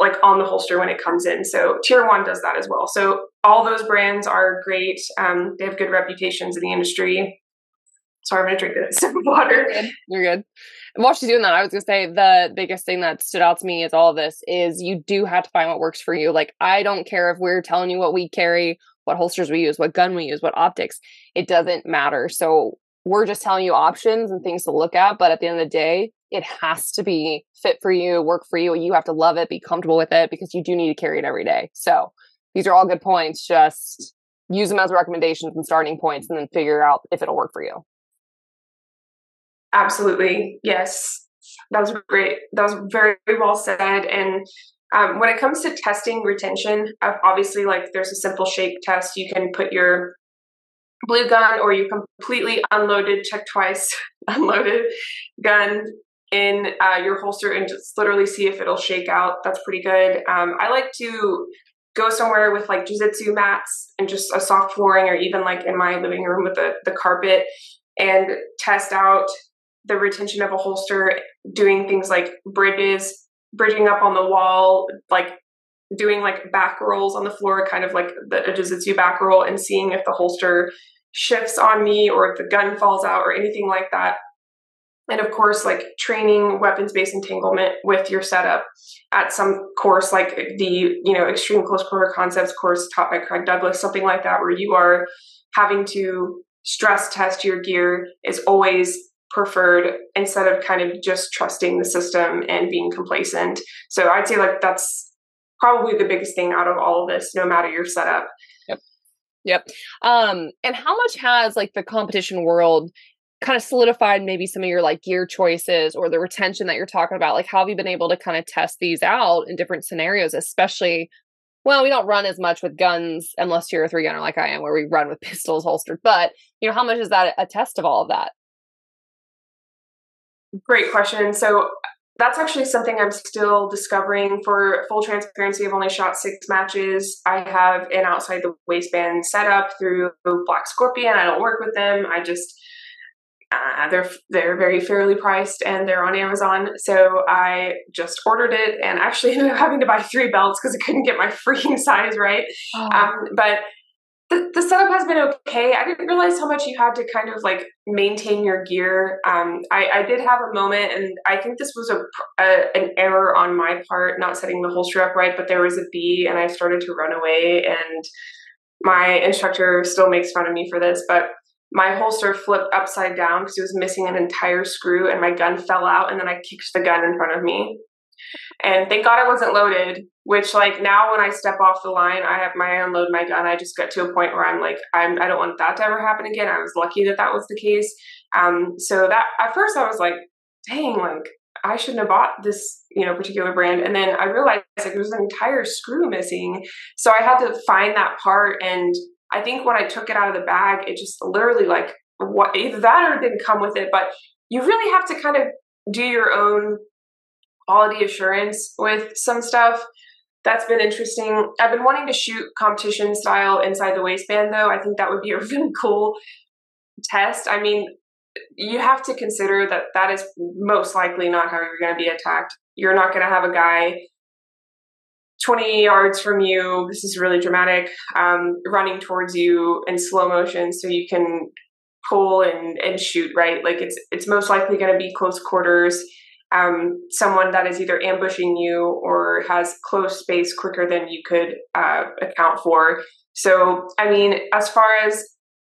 like on the holster when it comes in. So Tier One does that as well. So all those brands are great. Um, they have good reputations in the industry. Sorry, I'm gonna drink of water. You're good. You're good. While she's doing that, I was gonna say the biggest thing that stood out to me is all of this is you do have to find what works for you. Like I don't care if we're telling you what we carry, what holsters we use, what gun we use, what optics. It doesn't matter. So we're just telling you options and things to look at. But at the end of the day, it has to be fit for you, work for you. You have to love it, be comfortable with it because you do need to carry it every day. So these are all good points. Just use them as recommendations and starting points and then figure out if it'll work for you. Absolutely. Yes. That was great. That was very, well said. And um, when it comes to testing retention, obviously, like there's a simple shake test. You can put your blue gun or you completely unloaded, check twice, unloaded gun in uh, your holster and just literally see if it'll shake out. That's pretty good. Um, I like to go somewhere with like jujitsu mats and just a soft flooring or even like in my living room with the, the carpet and test out the retention of a holster doing things like bridges bridging up on the wall like doing like back rolls on the floor kind of like the jiu-jitsu back roll and seeing if the holster shifts on me or if the gun falls out or anything like that. And of course like training weapons based entanglement with your setup. At some course like the you know extreme close quarter concepts course taught by craig douglas something like that where you are having to stress test your gear is always preferred instead of kind of just trusting the system and being complacent. So I'd say like that's probably the biggest thing out of all of this, no matter your setup. Yep. Yep. Um, and how much has like the competition world kind of solidified maybe some of your like gear choices or the retention that you're talking about? Like how have you been able to kind of test these out in different scenarios, especially well, we don't run as much with guns unless you're a three gunner like I am, where we run with pistols holstered. But you know, how much is that a test of all of that? Great question. So that's actually something I'm still discovering. For full transparency, I've only shot six matches. I have an outside the waistband setup through Black Scorpion. I don't work with them. I just uh, they're they're very fairly priced and they're on Amazon. So I just ordered it and actually ended up having to buy three belts because I couldn't get my freaking size right. Oh. Um, but the, the setup has been okay. I didn't realize how much you had to kind of like maintain your gear. Um, I, I did have a moment, and I think this was a, a, an error on my part, not setting the holster up right. But there was a bee, and I started to run away, and my instructor still makes fun of me for this, but my holster flipped upside down because it was missing an entire screw, and my gun fell out, and then I kicked the gun in front of me. And thank God I wasn't loaded, which like now when I step off the line, I have my unload my gun. I just get to a point where I'm like, I'm, I don't want that to ever happen again. I was lucky that that was the case. Um, so that at first I was like, dang, like I shouldn't have bought this, you know, particular brand. And then I realized like there was an entire screw missing. So I had to find that part. And I think when I took it out of the bag, it just literally like what either that or didn't come with it. But you really have to kind of do your own quality assurance with some stuff. That's been interesting. I've been wanting to shoot competition style inside the waistband though. I think that would be a really cool test. I mean, you have to consider that that is most likely not how you're going to be attacked. You're not going to have a guy 20 yards from you. This is really dramatic. Um, running towards you in slow motion so you can pull and, and shoot, right? Like it's, it's most likely going to be close quarters um, someone that is either ambushing you or has close space quicker than you could uh, account for. So, I mean, as far as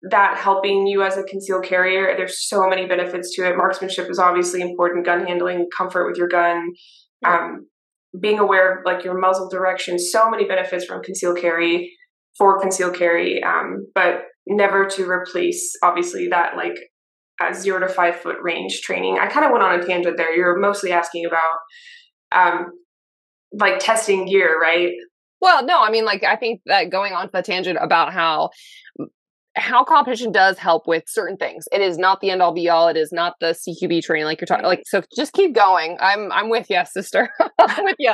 that helping you as a concealed carrier, there's so many benefits to it. Marksmanship is obviously important, gun handling, comfort with your gun, um, being aware of like your muzzle direction, so many benefits from concealed carry for concealed carry, um, but never to replace obviously that like uh, zero to five foot range training. I kind of went on a tangent there. You're mostly asking about um, like testing gear, right? Well, no, I mean, like I think that going on to the tangent about how how competition does help with certain things. It is not the end all be all. It is not the CQB training like you're talking. Like so, just keep going. I'm I'm with you, sister. I'm with you.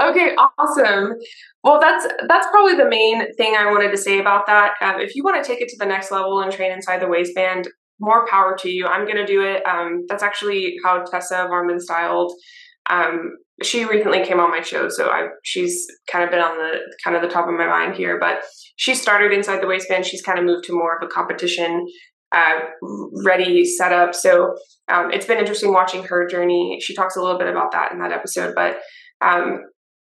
Okay, awesome. Well, that's that's probably the main thing I wanted to say about that. Um, if you want to take it to the next level and train inside the waistband, more power to you. I'm going to do it. Um, that's actually how Tessa Varman styled. Um, she recently came on my show, so I she's kind of been on the kind of the top of my mind here. But she started inside the waistband. She's kind of moved to more of a competition uh, ready setup. So um, it's been interesting watching her journey. She talks a little bit about that in that episode, but um,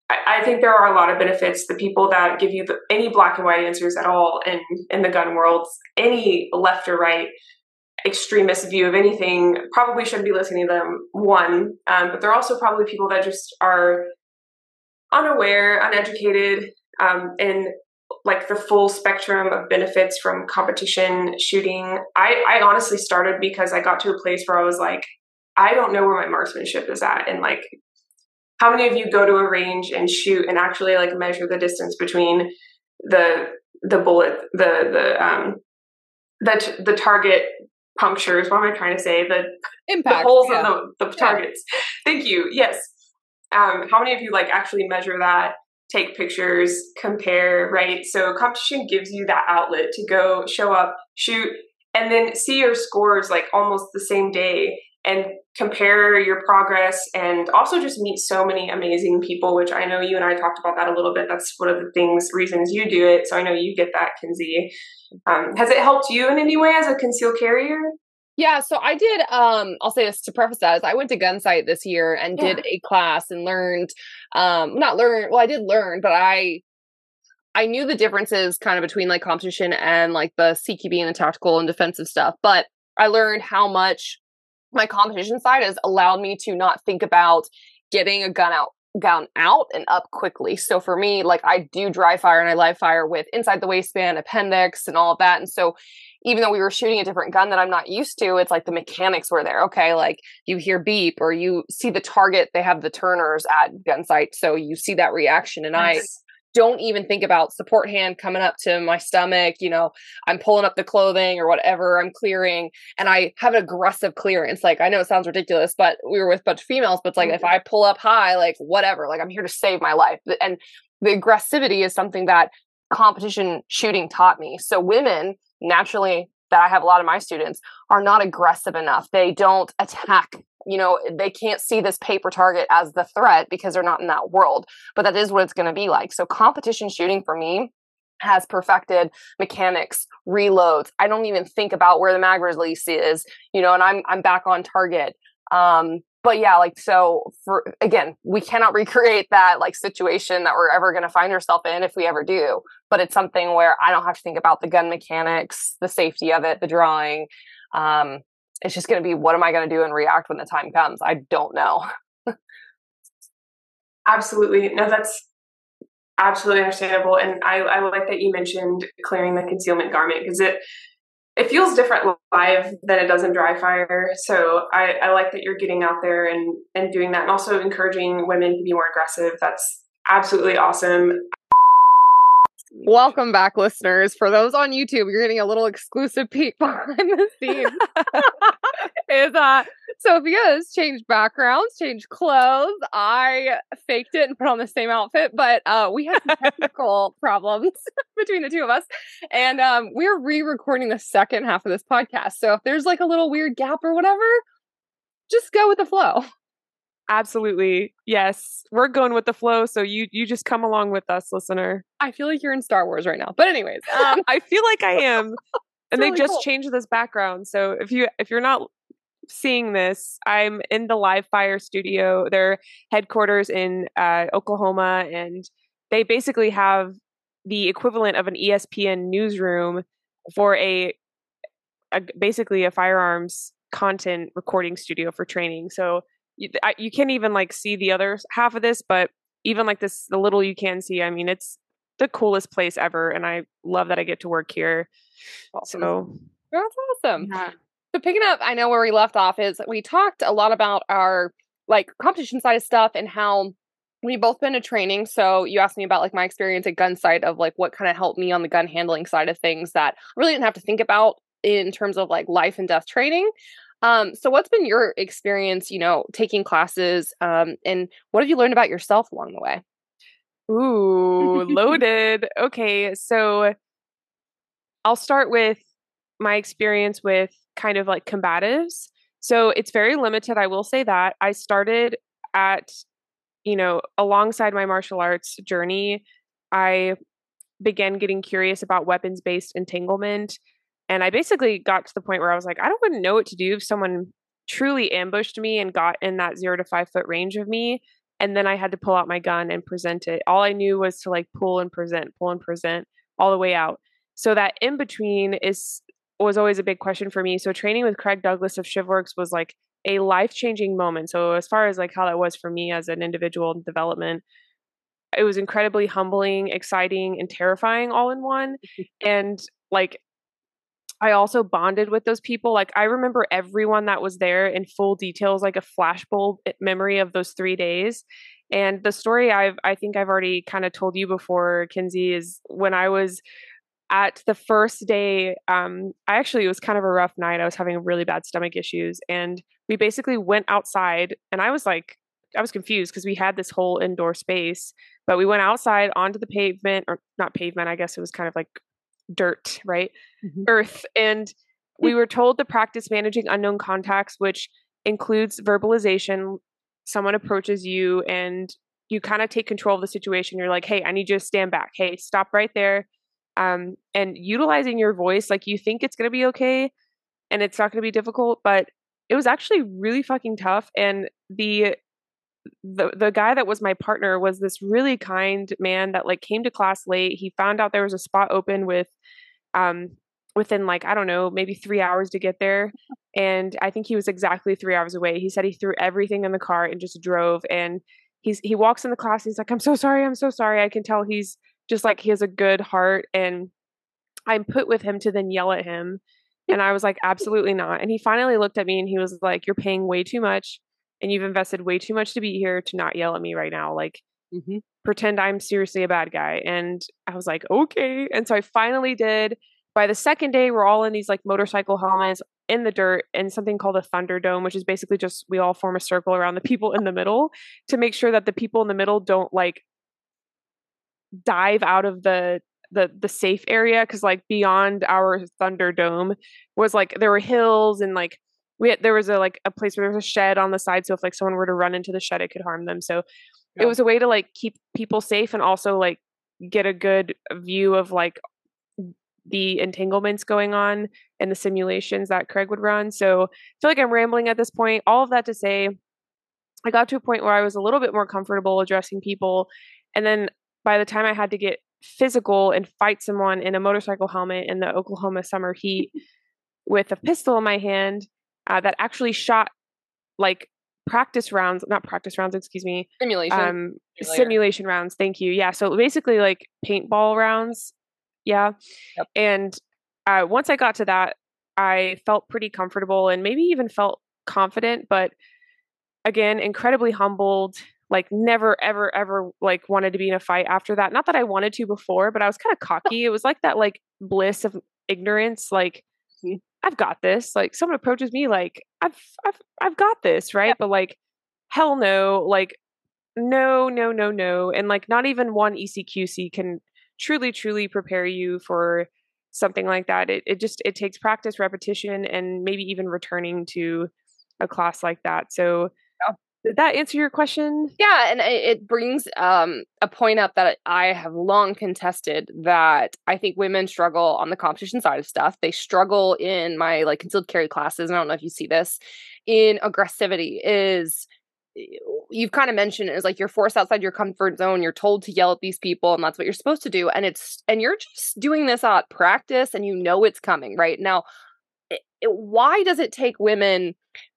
I, think there are a lot of benefits. The people that give you the, any black and white answers at all in in the gun world, any left or right, extremist view of anything probably shouldn't be listening to them one um, but they're also probably people that just are unaware uneducated um, and like the full spectrum of benefits from competition shooting. I, I honestly started because I got to a place where I was like, I don't know where my marksmanship is at. And like, how many of you go to a range and shoot and actually like measure the distance between the the bullet, the the um the the target punctures? What am I trying to say? The impact the holes yeah. in the, the targets. Yeah. Thank you. Yes. Um, how many of you like actually measure that? take pictures, compare, right? So competition gives you that outlet to go show up, shoot, and then see your scores like almost the same day and compare your progress and also just meet so many amazing people which i know you and i talked about that a little bit that's one of the things reasons you do it so i know you get that kenzie um, has it helped you in any way as a concealed carrier yeah, so I did um I'll say this to preface that is I went to Gunsight this year and yeah. did a class and learned um not learn well I did learn, but I I knew the differences kind of between like competition and like the CQB and the tactical and defensive stuff, but I learned how much my competition side has allowed me to not think about getting a gun out gun out and up quickly. So for me, like I do dry fire and I live fire with inside the waistband, appendix, and all of that. And so even though we were shooting a different gun that I'm not used to, it's like the mechanics were there. Okay, like you hear beep or you see the target, they have the turners at Gunsight. So you see that reaction. And nice. Don't even think about support hand coming up to my stomach. You know, I'm pulling up the clothing or whatever I'm clearing, and I have an aggressive clearance. Like, I know it sounds ridiculous, but we were with a bunch of females, but it's like mm-hmm. if I pull up high, like whatever, like I'm here to save my life. And the aggressivity is something that competition shooting taught me. So women naturally that I have a lot of my students are not aggressive enough. They don't attack, you know, they can't see this paper target as the threat because they're not in that world. But that is what it's going to be like. So competition shooting for me has perfected mechanics, reloads. I don't even think about where the mag release is, you know, and I'm I'm back on target. Um, but yeah, like so for again, we cannot recreate that like situation that we're ever going to find ourselves in if we ever do. But it's something where I don't have to think about the gun mechanics, the safety of it, the drawing. Um, it's just going to be what am I going to do and react when the time comes? I don't know. absolutely, no, that's absolutely understandable, and I, I like that you mentioned clearing the concealment garment because it it feels different live than it does in dry fire. So I, I like that you're getting out there and, and doing that and also encouraging women to be more aggressive. That's absolutely awesome. Welcome back, listeners. For those on YouTube, you're getting a little exclusive peek behind the scenes. is uh Sofia's changed backgrounds, changed clothes. I faked it and put on the same outfit, but uh we had technical problems between the two of us. And um we're re-recording the second half of this podcast. So if there's like a little weird gap or whatever, just go with the flow. Absolutely. Yes. We're going with the flow, so you you just come along with us, listener. I feel like you're in Star Wars right now. But anyways, um, I feel like I am. and really they just cool. changed this background. So if you if you're not seeing this, I'm in the Live Fire studio. Their headquarters in uh, Oklahoma, and they basically have the equivalent of an ESPN newsroom for a, a basically a firearms content recording studio for training. So you, I, you can't even like see the other half of this, but even like this, the little you can see, I mean, it's the coolest place ever, and I love that I get to work here. Awesome. So that's awesome. Yeah. So picking up, I know where we left off is we talked a lot about our like competition side of stuff and how we've both been to training. So you asked me about like my experience at Gunsight of like what kind of helped me on the gun handling side of things that I really didn't have to think about in terms of like life and death training. Um, so what's been your experience, you know, taking classes, um, and what have you learned about yourself along the way? Ooh, loaded. okay, so I'll start with my experience with kind of like combatives. So it's very limited, I will say that. I started at, you know, alongside my martial arts journey, I began getting curious about weapons based entanglement and I basically got to the point where I was like, I don't even know what to do if someone truly ambushed me and got in that zero to five foot range of me. And then I had to pull out my gun and present it. All I knew was to like pull and present, pull and present all the way out. So that in between is was always a big question for me. So training with Craig Douglas of Shivworks was like a life changing moment. So as far as like how that was for me as an individual development, it was incredibly humbling, exciting, and terrifying all in one. and like I also bonded with those people. Like I remember everyone that was there in full details, like a flashbulb memory of those three days. And the story I've I think I've already kind of told you before, Kenzie, is when I was at the first day, um, I actually it was kind of a rough night. I was having really bad stomach issues, and we basically went outside, and I was like, I was confused because we had this whole indoor space, but we went outside onto the pavement, or not pavement, I guess it was kind of like dirt, right? Mm-hmm. Earth. And we were told to practice managing unknown contacts, which includes verbalization. Someone approaches you and you kind of take control of the situation. You're like, hey, I need you to stand back. Hey, stop right there. Um, and utilizing your voice, like you think it's going to be okay and it's not going to be difficult, but it was actually really fucking tough. And the the the guy that was my partner was this really kind man that like came to class late. He found out there was a spot open with um within like I don't know, maybe 3 hours to get there and I think he was exactly 3 hours away. He said he threw everything in the car and just drove and he's he walks in the class he's like I'm so sorry, I'm so sorry. I can tell he's just like he has a good heart and I'm put with him to then yell at him and I was like absolutely not. And he finally looked at me and he was like you're paying way too much and you've invested way too much to be here to not yell at me right now. Like, mm-hmm. pretend I'm seriously a bad guy. And I was like, okay. And so I finally did. By the second day, we're all in these like motorcycle helmets in the dirt in something called a Thunderdome, which is basically just we all form a circle around the people in the middle to make sure that the people in the middle don't like dive out of the the the safe area because like beyond our Thunderdome was like there were hills and like we had, there was a like a place where there was a shed on the side so if like someone were to run into the shed it could harm them so yeah. it was a way to like keep people safe and also like get a good view of like the entanglements going on and the simulations that Craig would run. So I feel like I'm rambling at this point. All of that to say, I got to a point where I was a little bit more comfortable addressing people. And then by the time I had to get physical and fight someone in a motorcycle helmet in the Oklahoma summer heat with a pistol in my hand, uh, that actually shot like practice rounds, not practice rounds, excuse me, simulation, um, simulation rounds. Thank you. Yeah, so basically like paintball rounds. Yeah, yep. and uh, once I got to that, I felt pretty comfortable and maybe even felt confident, but again, incredibly humbled. Like never, ever, ever like wanted to be in a fight after that. Not that I wanted to before, but I was kind of cocky. It was like that like bliss of ignorance. Like mm-hmm. I've got this. Like someone approaches me like I've I've I've got this, right? Yeah. But like hell no, like no, no, no, no. And like not even one ECQC can truly, truly prepare you for something like that. It it just it takes practice, repetition, and maybe even returning to a class like that. So did that answer your question? Yeah, and it brings um, a point up that I have long contested that I think women struggle on the competition side of stuff. They struggle in my like concealed carry classes. And I don't know if you see this in aggressivity is you've kind of mentioned it is like you're forced outside your comfort zone you're told to yell at these people and that's what you're supposed to do and it's and you're just doing this at practice and you know it's coming right? Now it, it, why does it take women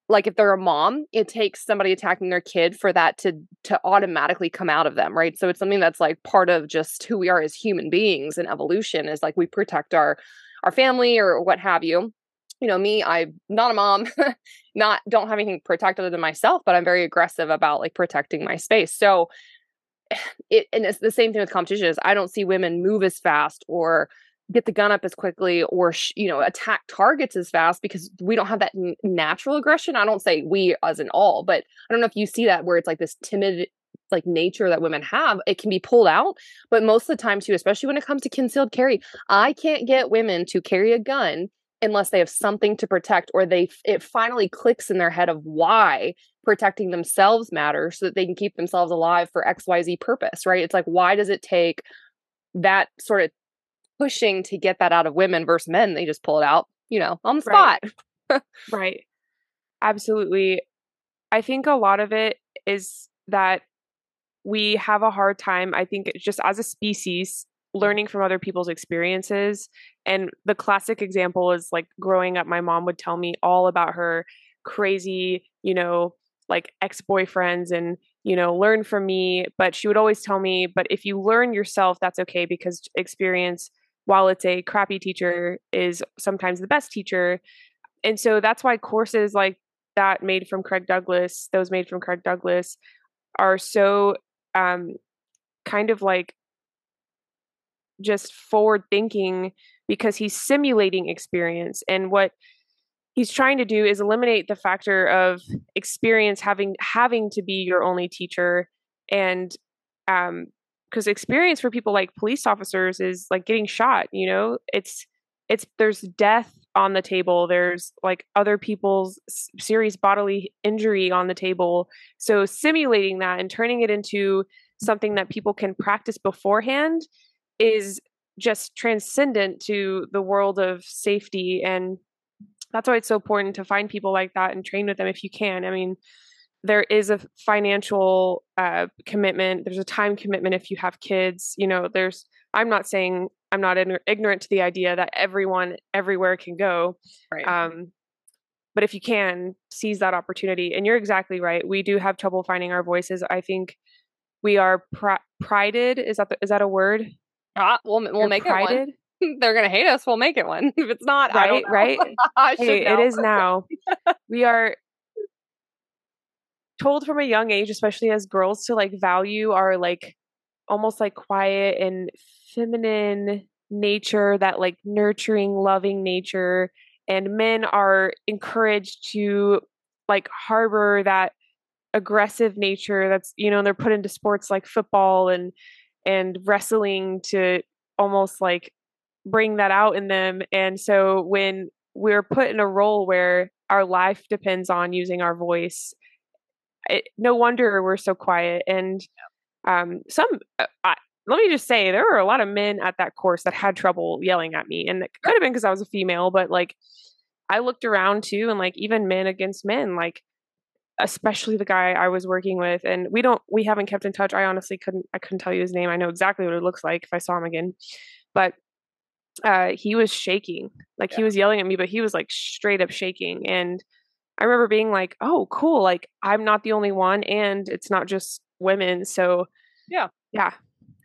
like if they're a mom it takes somebody attacking their kid for that to to automatically come out of them right? So it's something that's like part of just who we are as human beings and evolution is like we protect our our family or what have you you know me i'm not a mom not don't have anything protect other than myself but i'm very aggressive about like protecting my space. So it and it's the same thing with competition is i don't see women move as fast or get the gun up as quickly or sh- you know attack targets as fast because we don't have that n- natural aggression. I don't say we as in all but i don't know if you see that where it's like this timid like nature that women have it can be pulled out but most of the time too especially when it comes to concealed carry i can't get women to carry a gun unless they have something to protect or they it finally clicks in their head of why protecting themselves matters so that they can keep themselves alive for xyz purpose right it's like why does it take that sort of pushing to get that out of women versus men. They just pull it out, you know, on the spot. Right. right. Absolutely. I think a lot of it is that we have a hard time, I think, just as a species, learning from other people's experiences. And the classic example is like growing up, my mom would tell me all about her crazy, you know, like ex boyfriends and you know, learn from me. But she would always tell me, but if you learn yourself, that's okay because experience, while it's a crappy teacher, is sometimes the best teacher. And so that's why courses like that made from Craig Douglas, those made from Craig Douglas, are so um, kind of like just forward thinking because he's simulating experience and what he's trying to do is eliminate the factor of experience having having to be your only teacher and um because experience for people like police officers is like getting shot you know? It's it's there's death on the table there's like other people's serious bodily injury on the table. So simulating that and turning it into something that people can practice beforehand is just transcendent to the world of safety and that's why it's so important to find people like that and train with them if you can. I mean there is a financial uh, commitment there's a time commitment if you have kids you know there's i'm not saying i'm not in, ignorant to the idea that everyone everywhere can go right. um, but if you can seize that opportunity and you're exactly right we do have trouble finding our voices. I think we are pr- prided is that the, is that a word Ah, we'll we'll You're make prided? it one. They're gonna hate us. We'll make it one. If it's not, right, right. hey, it is now. we are told from a young age, especially as girls, to like value our like almost like quiet and feminine nature, that like nurturing, loving nature. And men are encouraged to like harbor that aggressive nature that's you know they're put into sports like football and and wrestling to almost like bring that out in them. And so when we're put in a role where our life depends on using our voice, it, no wonder we're so quiet. And um, some, uh, I, let me just say, there were a lot of men at that course that had trouble yelling at me, and it could have been because I was a female, but like I looked around too, and like even men against men, like especially the guy I was working with. And we don't, we haven't kept in touch. I honestly couldn't, I couldn't tell you his name. I know exactly what it looks like if I saw him again. But uh, he was shaking, like yeah. he was yelling at me, but he was like straight up shaking. And I remember being like, oh, cool. Like I'm not the only one. And it's not just women. So yeah. Yeah.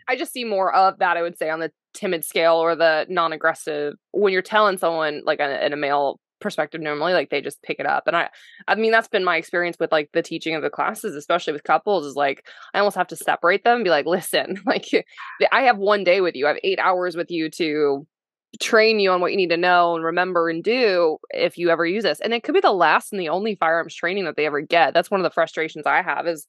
I just see more of that, I would say, on the timid scale or the non aggressive. When you're telling someone, like a, in a male perspective normally like they just pick it up and i i mean that's been my experience with like the teaching of the classes especially with couples is like i almost have to separate them be like listen like i have one day with you i have eight hours with you to train you on what you need to know and remember and do if you ever use this. And it could be the last and the only firearms training that they ever get. That's one of the frustrations i have is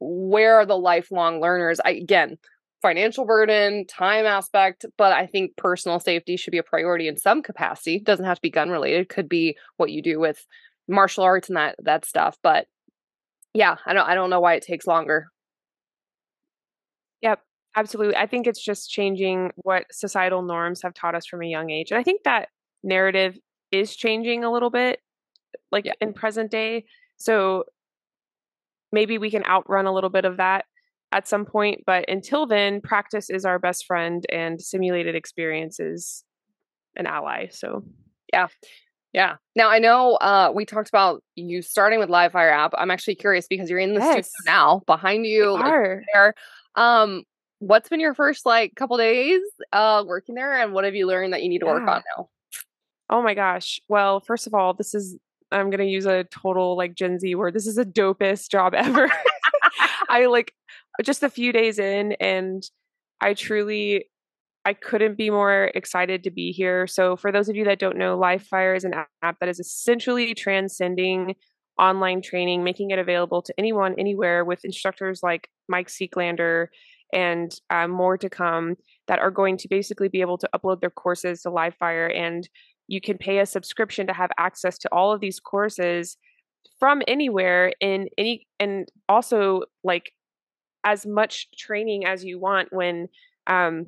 where are the lifelong learners? I again financial burden, time aspect, but I think personal safety should be a priority in some capacity. It doesn't have to be gun related. could be what you do with martial arts and that that stuff. But yeah, I don't I don't know why it takes longer. Yep, absolutely. I think it's just changing what societal norms have taught us from a young age. And I think that narrative is changing a little bit like yeah. in present day. So maybe we can outrun a little bit of that at some point. But until then, practice is our best friend and simulated experience is an ally. So, yeah. Yeah. Now I know uh, we talked about you starting with Live Fire app. I'm actually curious because you're in the yes. studio now, behind you, like, there. Um, what's been your first like couple days uh, working there, and what have you learned that you need to yeah. work on now? Oh my gosh! Well, first of all, this is I'm gonna use a total like Gen Z word. This is the dopest job ever. I like just a few days in and I truly I couldn't be more excited to be here. So for those of you that don't know, Live Fire is an app that is essentially transcending online training, making it available to anyone anywhere with instructors like Mike Seeklander and uh, more to come that are going to basically be able to upload their courses to Live Fire and you can pay a subscription to have access to all of these courses from anywhere in any and also like as much training as you want when um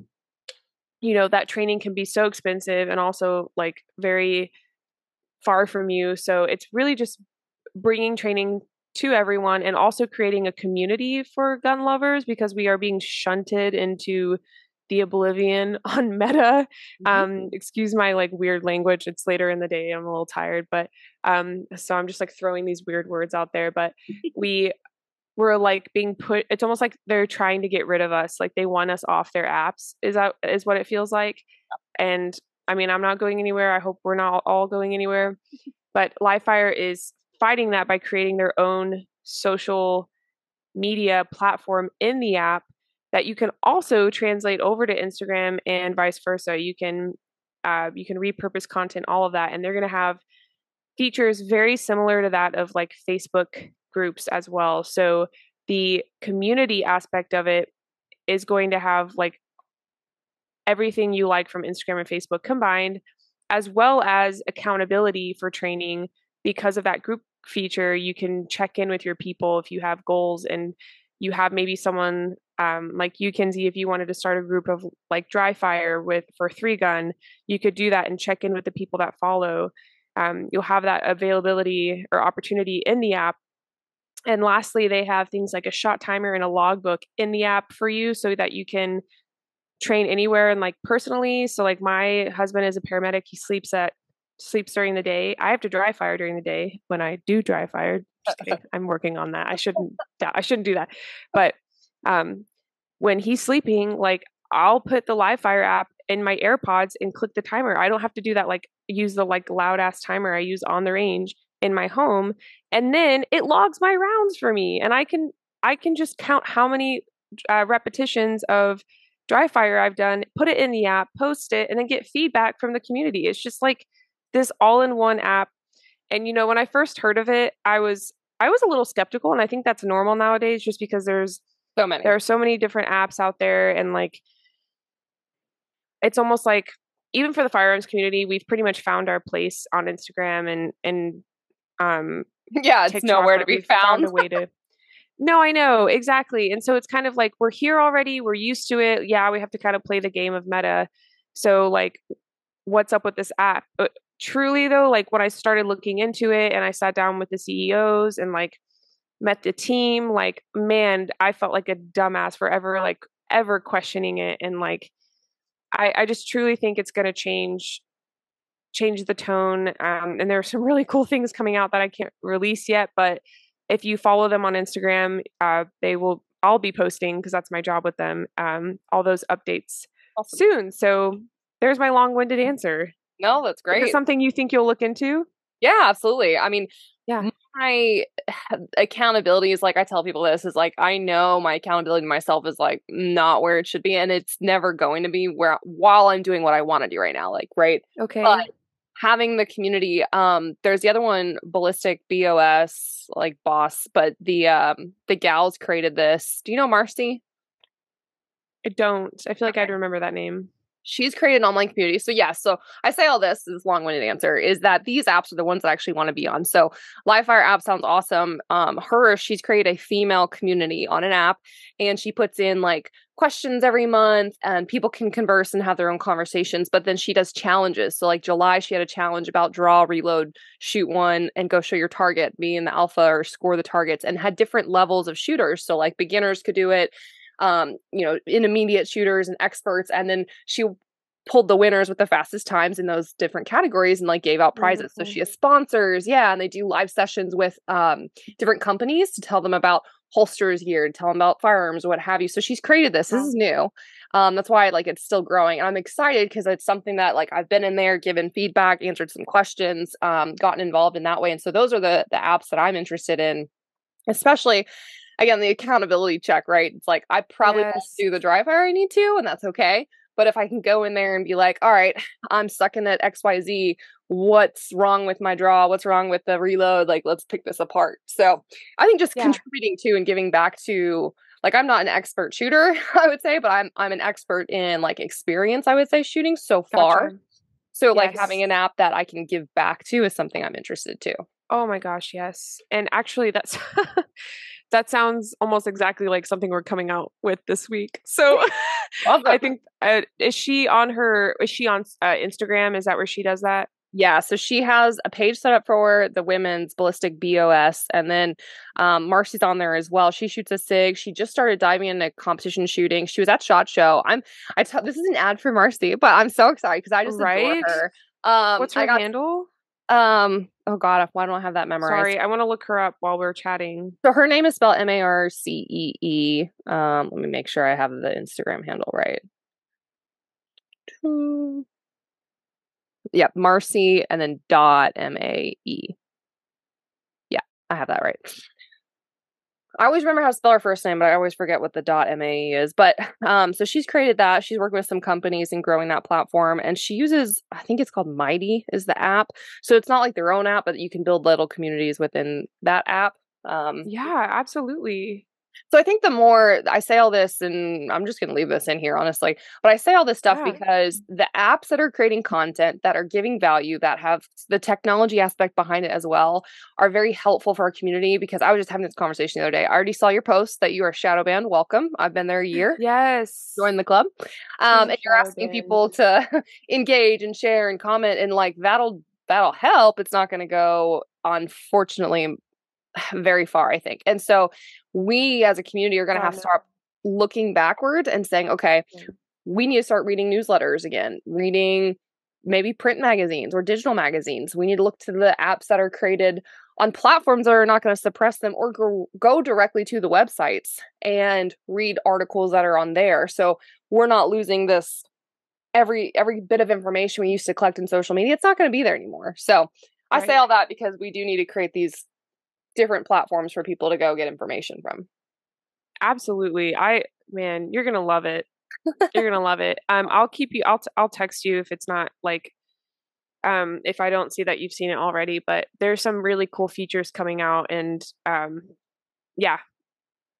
you know that training can be so expensive and also like very far from you so it's really just bringing training to everyone and also creating a community for gun lovers because we are being shunted into the oblivion on meta mm-hmm. um excuse my like weird language it's later in the day i'm a little tired but um so i'm just like throwing these weird words out there but we we're like being put it's almost like they're trying to get rid of us like they want us off their apps is that is what it feels like? And i mean i'm not going anywhere i hope we're not all going anywhere but Live Fire is fighting that by creating their own social media platform in the app that you can also translate over to instagram and vice versa. You can uh, you can repurpose content all of that and they're going to have features very similar to that of like facebook groups as well. So the community aspect of it is going to have like everything you like from Instagram and Facebook combined, as well as accountability for training because of that group feature. You can check in with your people if you have goals and you have maybe someone um, like you, Kenzie, if you wanted to start a group of like dry fire with for three gun, you could do that and check in with the people that follow. Um, you'll have that availability or opportunity in the app and lastly, they have things like a shot timer and a logbook in the app for you so that you can train anywhere and like personally. So like my husband is a paramedic. He sleeps at sleeps during the day. I have to dry fire during the day when I do dry fire. I'm working on that. I shouldn't I shouldn't do that. But um when he's sleeping, like I'll put the live fire app in my AirPods and click the timer. I don't have to do that like use the like loud ass timer I use on the range in my home and then it logs my rounds for me and i can i can just count how many uh, repetitions of dry fire i've done put it in the app post it and then get feedback from the community. It's just like this all in one app and you know when i first heard of it i was i was a little skeptical and i think that's normal nowadays just because there's so many. there are so many different apps out there and like it's almost like even for the firearms community we've pretty much found our place on instagram and and um yeah it's TikTok, nowhere to be found. found a way to no i know exactly and so it's kind of like we're here already we're used to it yeah we have to kind of play the game of meta so like what's up with this app but truly though like when i started looking into it and i sat down with the ceos and like met the team like man i felt like a dumbass forever like ever questioning it and like i i just truly think it's going to change change the tone. Um, and there are some really cool things coming out that I can't release yet. But if you follow them on Instagram, uh, they will. I'll be posting because that's my job with them. Um, all those updates awesome. soon. So there's my long-winded answer. No, that's great. Is something you think you'll look into? Yeah, absolutely. I mean, yeah, my accountability is like I tell people this is like I know my accountability to myself is like not where it should be, and it's never going to be where while I'm doing what I want to do right now. Like, right? Okay. But having the community um there's the other one ballistic bos like boss but the um the gals created this do you know Marcee i don't i feel like i'd remember that name she's created an online community. So yeah, so I say all this, this long-winded answer is that these apps are the ones that I actually want to be on. So Live Fire app sounds awesome. Um, her, she's created a female community on an app and she puts in like questions every month and people can converse and have their own conversations. But then she does challenges. So like July, she had a challenge about draw, reload, shoot one, and go show your target, be in the alpha or score the targets and had different levels of shooters. So like beginners could do it um, you know, intermediate shooters and experts. And then she pulled the winners with the fastest times in those different categories and like gave out prizes. Mm-hmm. So she has sponsors, yeah, and they do live sessions with um, different companies to tell them about holsters gear, to tell them about firearms or what have you. So she's created this. This is new. Um, that's why like it's still growing. And I'm excited because it's something that like I've been in there, given feedback, answered some questions, um, gotten involved in that way. And so those are the the apps that I'm interested in, especially again the accountability check right it's like i probably yes. do the dry fire i need to and that's okay but if i can go in there and be like all right i'm sucking at xyz what's wrong with my draw what's wrong with the reload like let's pick this apart so i think just yeah. contributing to and giving back to like i'm not an expert shooter i would say but i'm i'm an expert in like experience i would say shooting so far gotcha. so yes. like having an app that i can give back to is something i'm interested to oh my gosh yes and actually that's that sounds almost exactly like something we're coming out with this week. So I think uh, is she on her is she on uh, Instagram? Is that where she does that? Yeah, so she has a page set up for the women's ballistic BOS, and then um, Marcee's on there as well. She shoots a sig. She just started diving into competition shooting. She was at Shot Show. I'm. I t- this is an ad for Marcy, but I'm so excited because I just right? adore her. Um, What's her got, handle? Um. Oh God, why don't I have that memorized? Sorry, I want to look her up while we're chatting. So her name is spelled M A R C E E. Um. Let me make sure I have the Instagram handle right. Yep, Marcee and then dot M A E. Yeah, I have that right. I always remember how to spell her first name, but I always forget what the dot MAE is. But um, so she's created that. She's working with some companies and growing that platform. And she uses, I think it's called Mighty is the app. So it's not like their own app, but you can build little communities within that app. Um, yeah, absolutely. So I think the more I say all this, and I'm just going to leave this in here, honestly, but I say all this stuff Yeah. because the apps that are creating content that are giving value, that have the technology aspect behind it as well, are very helpful for our community. Because I was just having this conversation the other day. I already saw your post that you are shadow banned. Welcome. I've been there a year. Yes. Join the club. Um, and you're asking people to engage and share and comment, and like that'll that'll help. It's not going to go, unfortunately, very far, I think. And so we as a community are going to Oh, have to start looking backwards and saying, okay, Yeah. we need to start reading newsletters again, reading maybe print magazines or digital magazines. We need to look to the apps that are created on platforms that are not going to suppress them or go, go directly to the websites and read articles that are on there. So we're not losing this every every bit of information we used to collect in social media. It's not going to be there anymore. So I say all that because we do need to create these different platforms for people to go get information from. Absolutely. I man, you're gonna love it. You're gonna love it. Um, I'll keep you. I'll t- I'll text you if it's not like, um, if I don't see that you've seen it already. But there's some really cool features coming out, and um, yeah,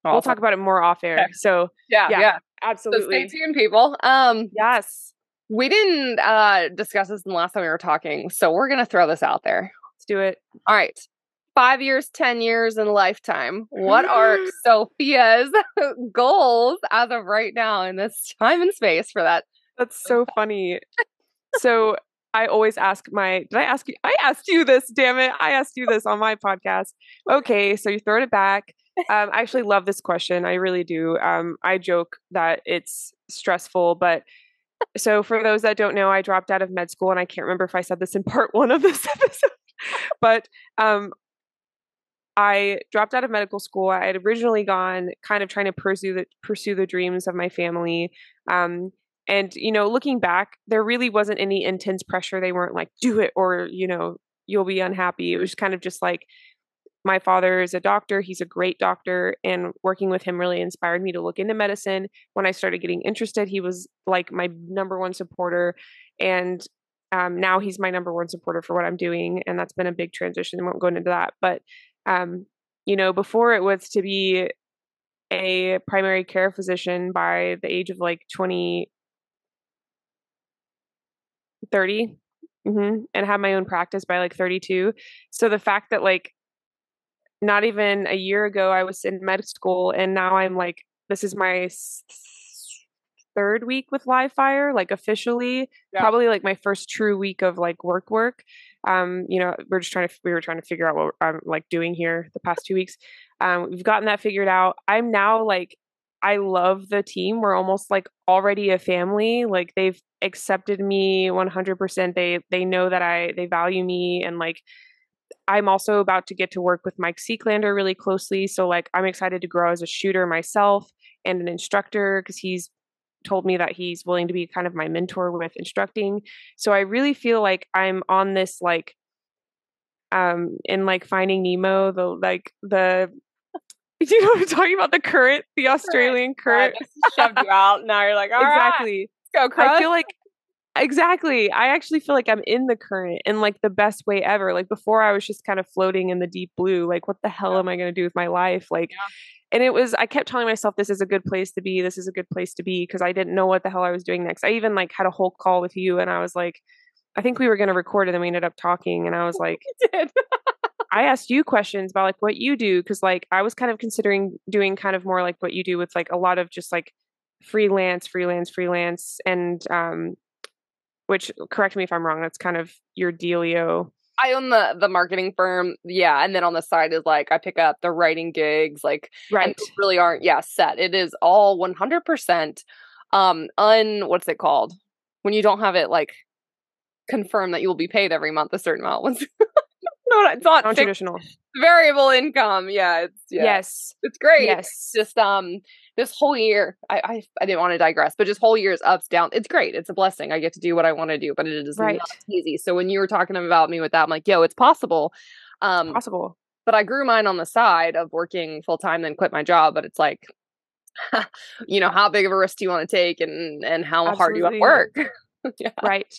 we'll talk about it more off air. Okay. So yeah, yeah, yeah. So absolutely. stay tuned, people. Um, yes, we didn't uh discuss this in the last time we were talking, so we're gonna throw this out there. let's do it. All right. Five years, 10 years, and lifetime. What are Sofia's goals as of right now in this time and space for that? That's so funny. So I always ask my. Did I ask you? I asked you this. Damn it! I asked you this on my podcast. Okay, so you throw it back. Um, I actually love this question. I really do. Um, I joke that it's stressful, but so for those that don't know, I dropped out of med school, and I can't remember if I said this in part one of this episode, but um, I dropped out of medical school. I had originally gone kind of trying to pursue the pursue the dreams of my family. Um, and you know, looking back, there really wasn't any intense pressure. They weren't like, "Do it," or you know, "You'll be unhappy." It was kind of just like, my father is a doctor. He's a great doctor, and working with him really inspired me to look into medicine. When I started getting interested, he was like my number one supporter, and um, now he's my number one supporter for what I'm doing, and that's been a big transition. I won't go into that, but um, you know, before it was to be a primary care physician by the age of like 20, 30, hmm and have my own practice by like 32. So the fact that like not even a year ago I was in med school and now I'm like, this is my third week with live fire, like officially, Yeah. probably like my first true week of like work work. Um, you know, we're just trying to, we were trying to figure out what I'm like doing here the past two weeks. Um, we've gotten that figured out. I'm now like, I love the team. We're almost like already a family. Like they've accepted me 100%. They they know that I they value me and like I'm also about to get to work with Mike Seeklander really closely. So like I'm excited to grow as a shooter myself and an instructor because he's told me that he's willing to be kind of my mentor with instructing. So I really feel like I'm on this like um in like finding Nemo, the like the do you know what I'm talking about? The current, the Australian current. shoved you out. Now you're like, all right, exactly. let's go, I feel like exactly. I actually feel like I'm in the current in like the best way ever. Like before I was just kind of floating in the deep blue. Like what the hell Yeah. am I going to do with my life? Like Yeah. And it was I kept telling myself this is a good place to be. This is a good place to be because I didn't know what the hell I was doing next. I even like had a whole call with you and I was like I think we were going to record and then we ended up talking and I was like. I asked you questions about like what you do because like I was kind of considering doing kind of more like what you do with like a lot of just like freelance, freelance, freelance, and um, which correct me if I'm wrong. That's kind of your dealio. I own the the marketing firm, yeah, and then on the side is like I pick up the writing gigs, like Right. really aren't yeah set. It is all one hundred percent um un what's it called when you don't have it like confirm that you will be paid every month a certain amount. Once no, it's not Non-traditional. variable income. Yeah, it's yeah, Yes. it's great. Yes. just um this whole year I, I I didn't want to digress, but just whole year's ups down. It's great. It's a blessing. I get to do what I want to do, but it is Right. not easy. So when you were talking about me with that, I'm like, yo, it's possible. Um, Possible. but I grew mine on the side of working full time, then quit my job. But it's like, you know, how big of a risk do you want to take, and and how hard do you want to work? yeah. right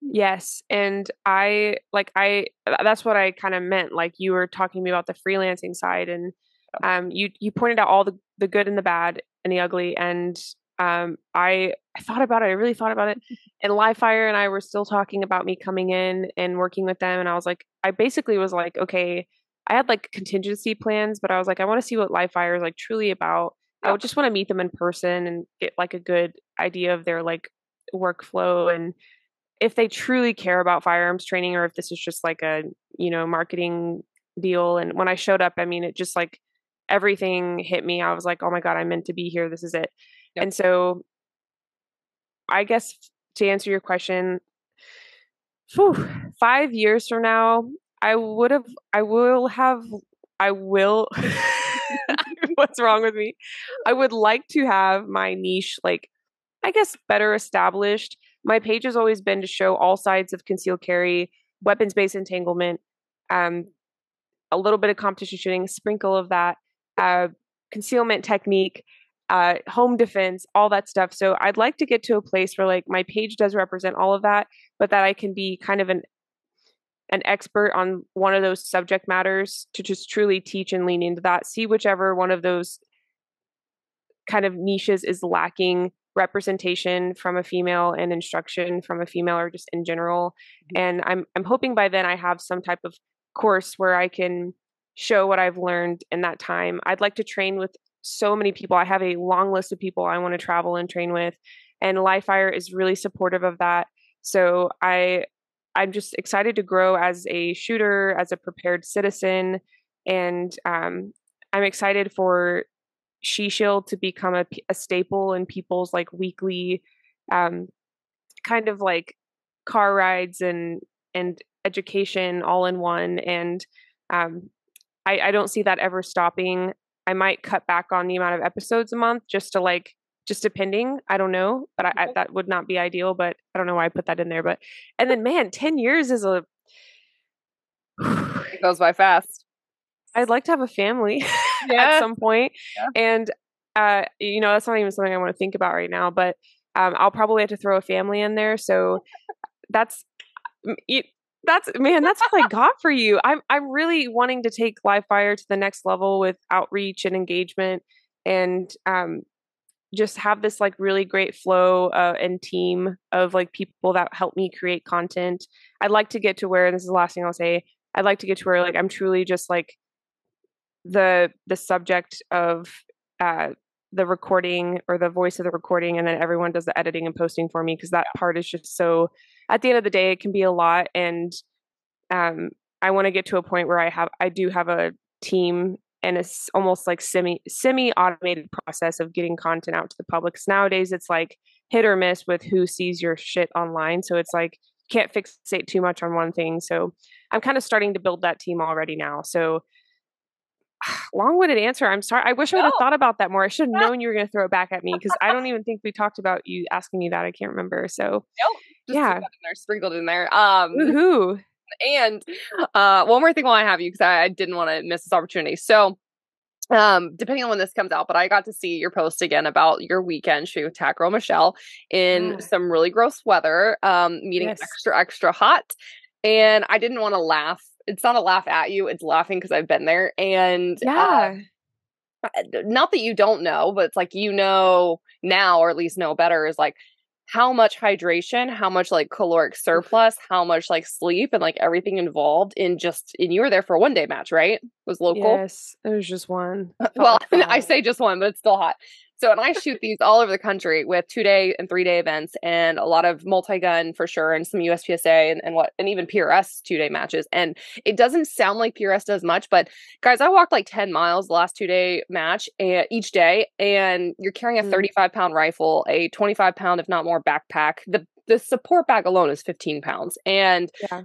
yes and i like i that's what i kind of meant like you were talking to me about the freelancing side and um you you pointed out all the the good and the bad and the ugly and um i i thought about it i really thought about it and livefire and i were still talking about me coming in and working with them and i was like i basically was like okay i had like contingency plans but i was like i want to see what livefire is like truly about. I would just want to meet them in person and get like a good idea of their like workflow and if they truly care about firearms training or if this is just like a you know marketing deal and when i showed up i mean it just like everything hit me. I was like oh my god i'm meant to be here. This is it. Yep. and so i guess to answer your question phew, five years from now i would have i will have i will what's wrong with me? I would like to have my niche like i guess better established my page has always been to show all sides of concealed carry, weapons based entanglement, um, a little bit of competition shooting, sprinkle of that, uh, concealment technique, uh, home defense, all that stuff. So I'd like to get to a place where like my page does represent all of that, but that I can be kind of an an expert on one of those subject matters to just truly teach and lean into that. See whichever one of those kind of niches is lacking representation from a female and instruction from a female or just in general and i'm i'm hoping by then i have some type of course where i can show what i've learned in that time. I'd like to train with so many people. I have a long list of people i want to travel and train with and livefire is really supportive of that. So i i'm just excited to grow as a shooter as a prepared citizen and um, i'm excited for she shield to become a, a, staple in people's like weekly um kind of like car rides and and education all in one and um i i don't see that ever stopping. I might cut back on the amount of episodes a month just to like just depending i don't know but I, I that would not be ideal but i don't know why i put that in there but and then man 10 years is a It goes by fast. i'd like to have a family at some point. Yeah. And uh, you know, that's not even something I want to think about right now. But um, I'll probably have to throw a family in there. So that's you, that's man, that's what I got for you. I'm I'm really wanting to take live fire to the next level with outreach and engagement, and um, just have this like really great flow uh, and team of like people that help me create content. I'd like to get to where this is the last thing I'll say. I'd like to get to where like I'm truly just like the the subject of uh the recording or the voice of the recording and then everyone does the editing and posting for me because that part is just so at the end of the day it can be a lot and um i want to get to a point where i have i do have a team and it's almost like semi semi automated process of getting content out to the public. 'Cause nowadays it's like hit or miss with who sees your shit online so it's like can't fixate too much on one thing so i'm kind of starting to build that team already now so long-winded answer i'm sorry i wish i would have thought about that more i should have known you were going to throw it back at me because i don't even think we talked about you asking me that i can't remember so Just Yeah. in there, sprinkled in there. Um, woohoo and uh, one more thing while I have you, because I, I didn't want to miss this opportunity. So, um, depending on when this comes out, but I got to see your post again about your weekend shoot with Tat Girl Michelle in Yeah. some really gross weather, um, meeting Yes. extra, extra hot. And I didn't want to laugh. It's not a laugh at you, it's laughing because I've been there. And uh, yeah not that you don't know, but it's like you know now, or at least know better, is like how much hydration, how much like caloric surplus, how much like sleep, and like everything involved in just. And you were there for a one day match, right? It was local. yes it was just one Well, I say just one, but it's still hot. So, and I shoot these all over the country with two day and three day events and a lot of multi gun for sure and some USPSA and, and what, and even PRS two day matches. And it doesn't sound like PRS does much, but guys, I walked like 10 miles the last two day match and each day, and you're carrying a Mm. 35 pound rifle, a 25 pound, if not more, backpack. The the support bag alone is 15 pounds. And Yeah.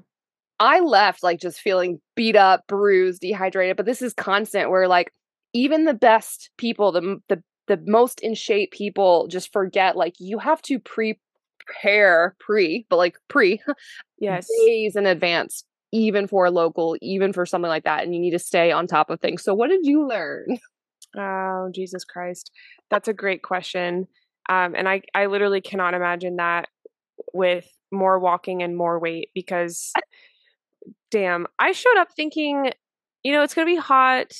I left like just feeling beat up, bruised, dehydrated. But this is constant where like even the best people, the the the most in shape people just forget like you have to prepare pre, but like pre Yes. days in advance, even for a local, even for something like that. And you need to stay on top of things. So what did you learn? Oh, Jesus Christ. That's a great question. Um, and I, I literally cannot imagine that with more walking and more weight because damn, I showed up thinking, you know, it's going to be hot.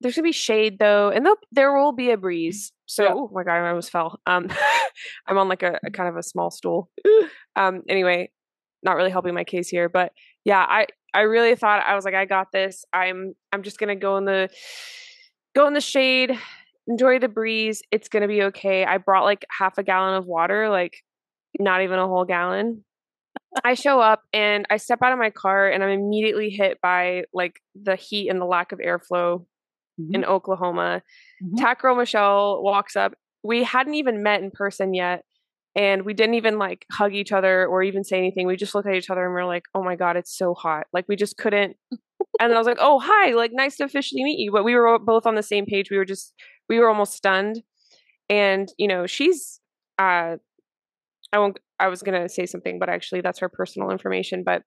There's to be shade though, and there'll- be a breeze. So, Yeah. oh my God, I almost fell. Um, I'm on like a, a kind of a small stool. Um, anyway, not really helping my case here, but yeah, I, I really thought I was like, I got this. I'm, I'm just going to go in the, go in the shade, enjoy the breeze. It's going to be okay. I brought like half a gallon of water, like not even a whole gallon. I show up and I step out of my car and I'm immediately hit by like the heat and the lack of airflow in Oklahoma. Mhm. Tack Girl Michelle walks up. We hadn't even met in person yet. And we didn't even like hug each other or even say anything. We just looked at each other and we are like, oh my God, it's so hot. Like we just couldn't. and then I was like, oh, hi, like nice to officially meet you. But we were both on the same page. We were just, we were almost stunned. And, you know, she's, uh, I won't, I was going to say something, but actually that's her personal information. But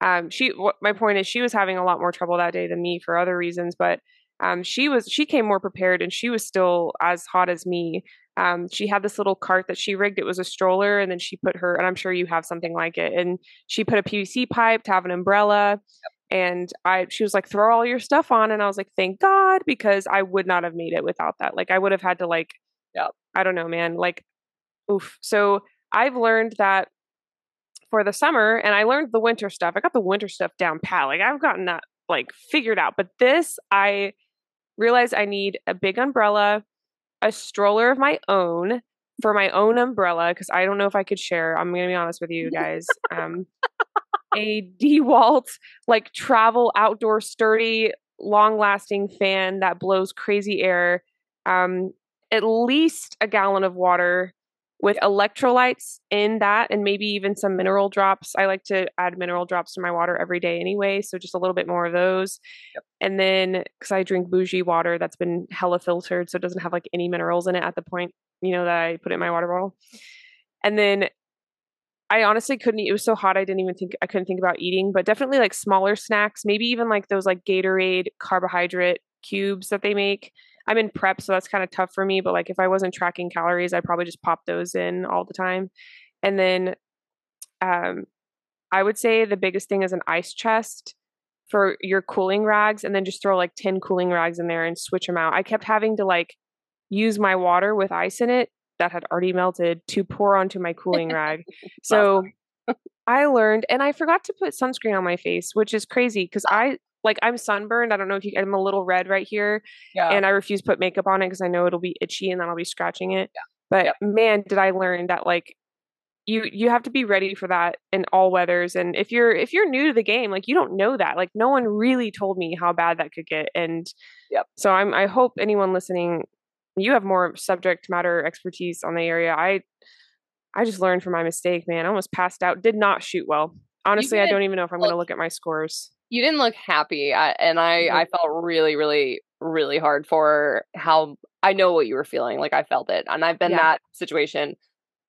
um, she, what, my point is, she was having a lot more trouble that day than me for other reasons. But um, she was, she came more prepared and she was still as hot as me. Um, she had this little cart that she rigged. It was a stroller, and then she put her, and I'm sure you have something like it. And she put a PVC pipe to have an umbrella. And I, she was like, throw all your stuff on. And I was like, thank God, because I would not have made it without that. Like, I would have had to, like, Yep. I don't know, man. Like, oof. So I've learned that for the summer, and I learned the winter stuff. I got the winter stuff down pat. Like, I've gotten that, like, figured out. But this, I realized I need a big umbrella, a stroller of my own for my own umbrella, because I don't know if I could share. I'm going to be honest with you guys. Um, a DeWalt like travel outdoor sturdy long lasting fan that blows crazy air um at least a gallon of water with electrolytes in that and maybe even some mineral drops i like to add mineral drops to my water every day anyway so just a little bit more of those and then because i drink bougie water that's been hella filtered so it doesn't have like any minerals in it at the point you know that i put in my water bottle and then I honestly couldn't eat. It was so hot. I didn't even think I couldn't think about eating, but definitely like smaller snacks, maybe even like those like Gatorade carbohydrate cubes that they make. I'm in prep, so that's kind of tough for me. But like if I wasn't tracking calories, I'd probably just pop those in all the time. And then um I would say the biggest thing is an ice chest for your cooling rags and then just throw like 10 cooling rags in there and switch them out. I kept having to like use my water with ice in it that had already melted to pour onto my cooling rag. So I learned, and I forgot to put sunscreen on my face, which is crazy because I like I'm sunburned. I don't know if you, I'm a little red right here, Yeah. and I refuse to put makeup on it because I know it'll be itchy and then I'll be scratching it. Yeah. But Yep. man, did I learn that like you you have to be ready for that in all weathers. And if you're if you're new to the game, like you don't know that. Like no one really told me how bad that could get. And Yep. so I'm I hope anyone listening you have more subject matter expertise on the area. I I just learned from my mistake, man. I almost passed out. Did not shoot well. Honestly, I don't even know if I'm going to look- look at my scores. You didn't look happy I, and i Mhm. i felt really really really hard for how i know what you were feeling like i felt it and i've been Yeah. that situation